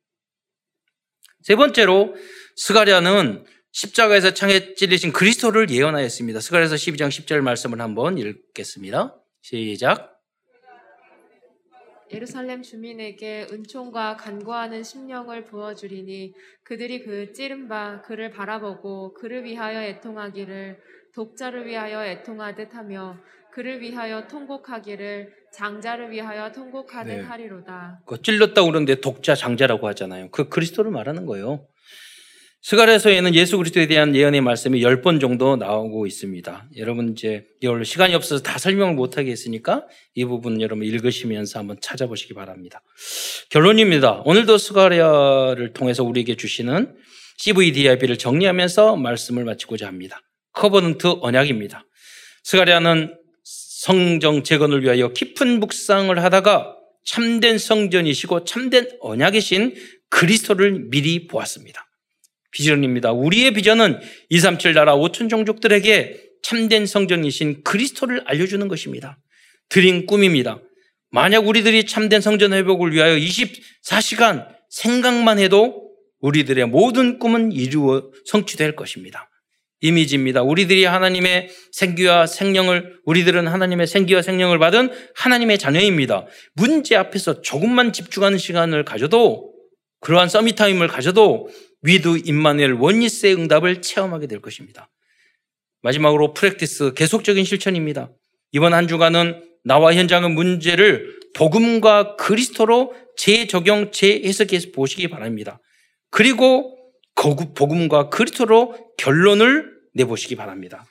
세 번째로 스가랴는 십자가에서 창에 찔리신 그리스도를 예언하였습니다. 스가랴서 12장 10절 말씀을 한번 읽겠습니다. 시작. 예루살렘 주민에게 은총과 간구하는 심령을 부어주리니 그들이 그 찌른 바 그를 바라보고 그를 위하여 애통하기를 독자를 위하여 애통하듯 하며 그를 위하여 통곡하기를 장자를 위하여 통곡하듯 네. 하리로다. 그 찔렀다고 그러는데 독자 장자라고 하잖아요. 그 그리스도를 말하는 거예요. 스가랴서에는 예수 그리스도에 대한 예언의 말씀이 10번 정도 나오고 있습니다. 여러분 이제 이걸 시간이 없어서 다 설명을 못 하겠으니까 이 부분 여러분 읽으시면서 한번 찾아보시기 바랍니다. 결론입니다. 오늘도 스가랴를 통해서 우리에게 주시는 CVDIP를 정리하면서 말씀을 마치고자 합니다. covenant 언약입니다. 스가랴는 성전 재건을 위하여 깊은 묵상을 하다가 참된 성전이시고 참된 언약이신 그리스도를 미리 보았습니다. 비전입니다. 우리의 비전은 237 나라 5천 종족들에게 참된 성전이신 그리스도를 알려주는 것입니다. dream 꿈입니다. 만약 우리들이 참된 성전 회복을 위하여 24시간 생각만 해도 우리들의 모든 꿈은 이루어 성취될 것입니다. 이미지입니다. 우리들이 하나님의 생기와 생명을 우리들은 하나님의 생기와 생명을 받은 하나님의 자녀입니다. 문제 앞에서 조금만 집중하는 시간을 가져도 그러한 summit time을 가져도 with 임마누엘 oneness의 응답을 체험하게 될 것입니다. 마지막으로 프랙티스 계속적인 실천입니다. 이번 한 주간은 나와 현장의 문제를 복음과 그리스도로 재적용, 재해석해서 보시기 바랍니다. 그리고 복음과 그리스도로 결론을 내보시기 바랍니다.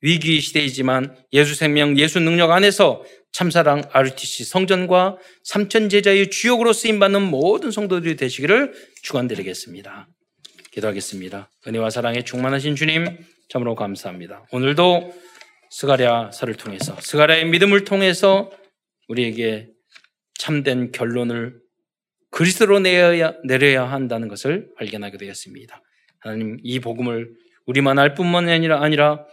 위기 시대이지만 예수 생명, 예수 능력 안에서 참사랑 RTC 성전과 삼천 제자의 주역으로 쓰임 받는 모든 성도들이 되시기를 축원드리겠습니다. 기도하겠습니다. 은혜와 사랑에 충만하신 주님, 참으로 감사합니다. 오늘도 스가랴서를 통해서 스가랴의 믿음을 통해서 우리에게 참된 결론을 그리스도로 내어야, 내려야 한다는 것을 발견하게 되었습니다. 하나님 이 복음을 우리만 알 뿐만 아니라, 아니라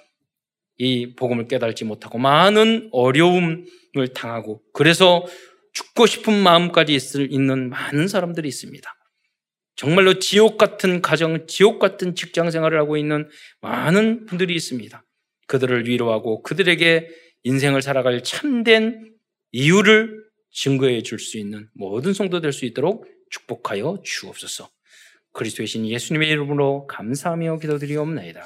이 복음을 깨달지 못하고 많은 어려움을 당하고 그래서 죽고 싶은 마음까지 있을, 있는 많은 사람들이 있습니다. 정말로 지옥 같은 가정, 지옥 같은 직장 생활을 하고 있는 많은 분들이 있습니다. 그들을 위로하고 그들에게 인생을 살아갈 참된 이유를 증거해 줄 수 있는 모든 성도 될 수 있도록 축복하여 주옵소서. 그리스도의 신 예수님의 이름으로 감사하며 기도드리옵나이다.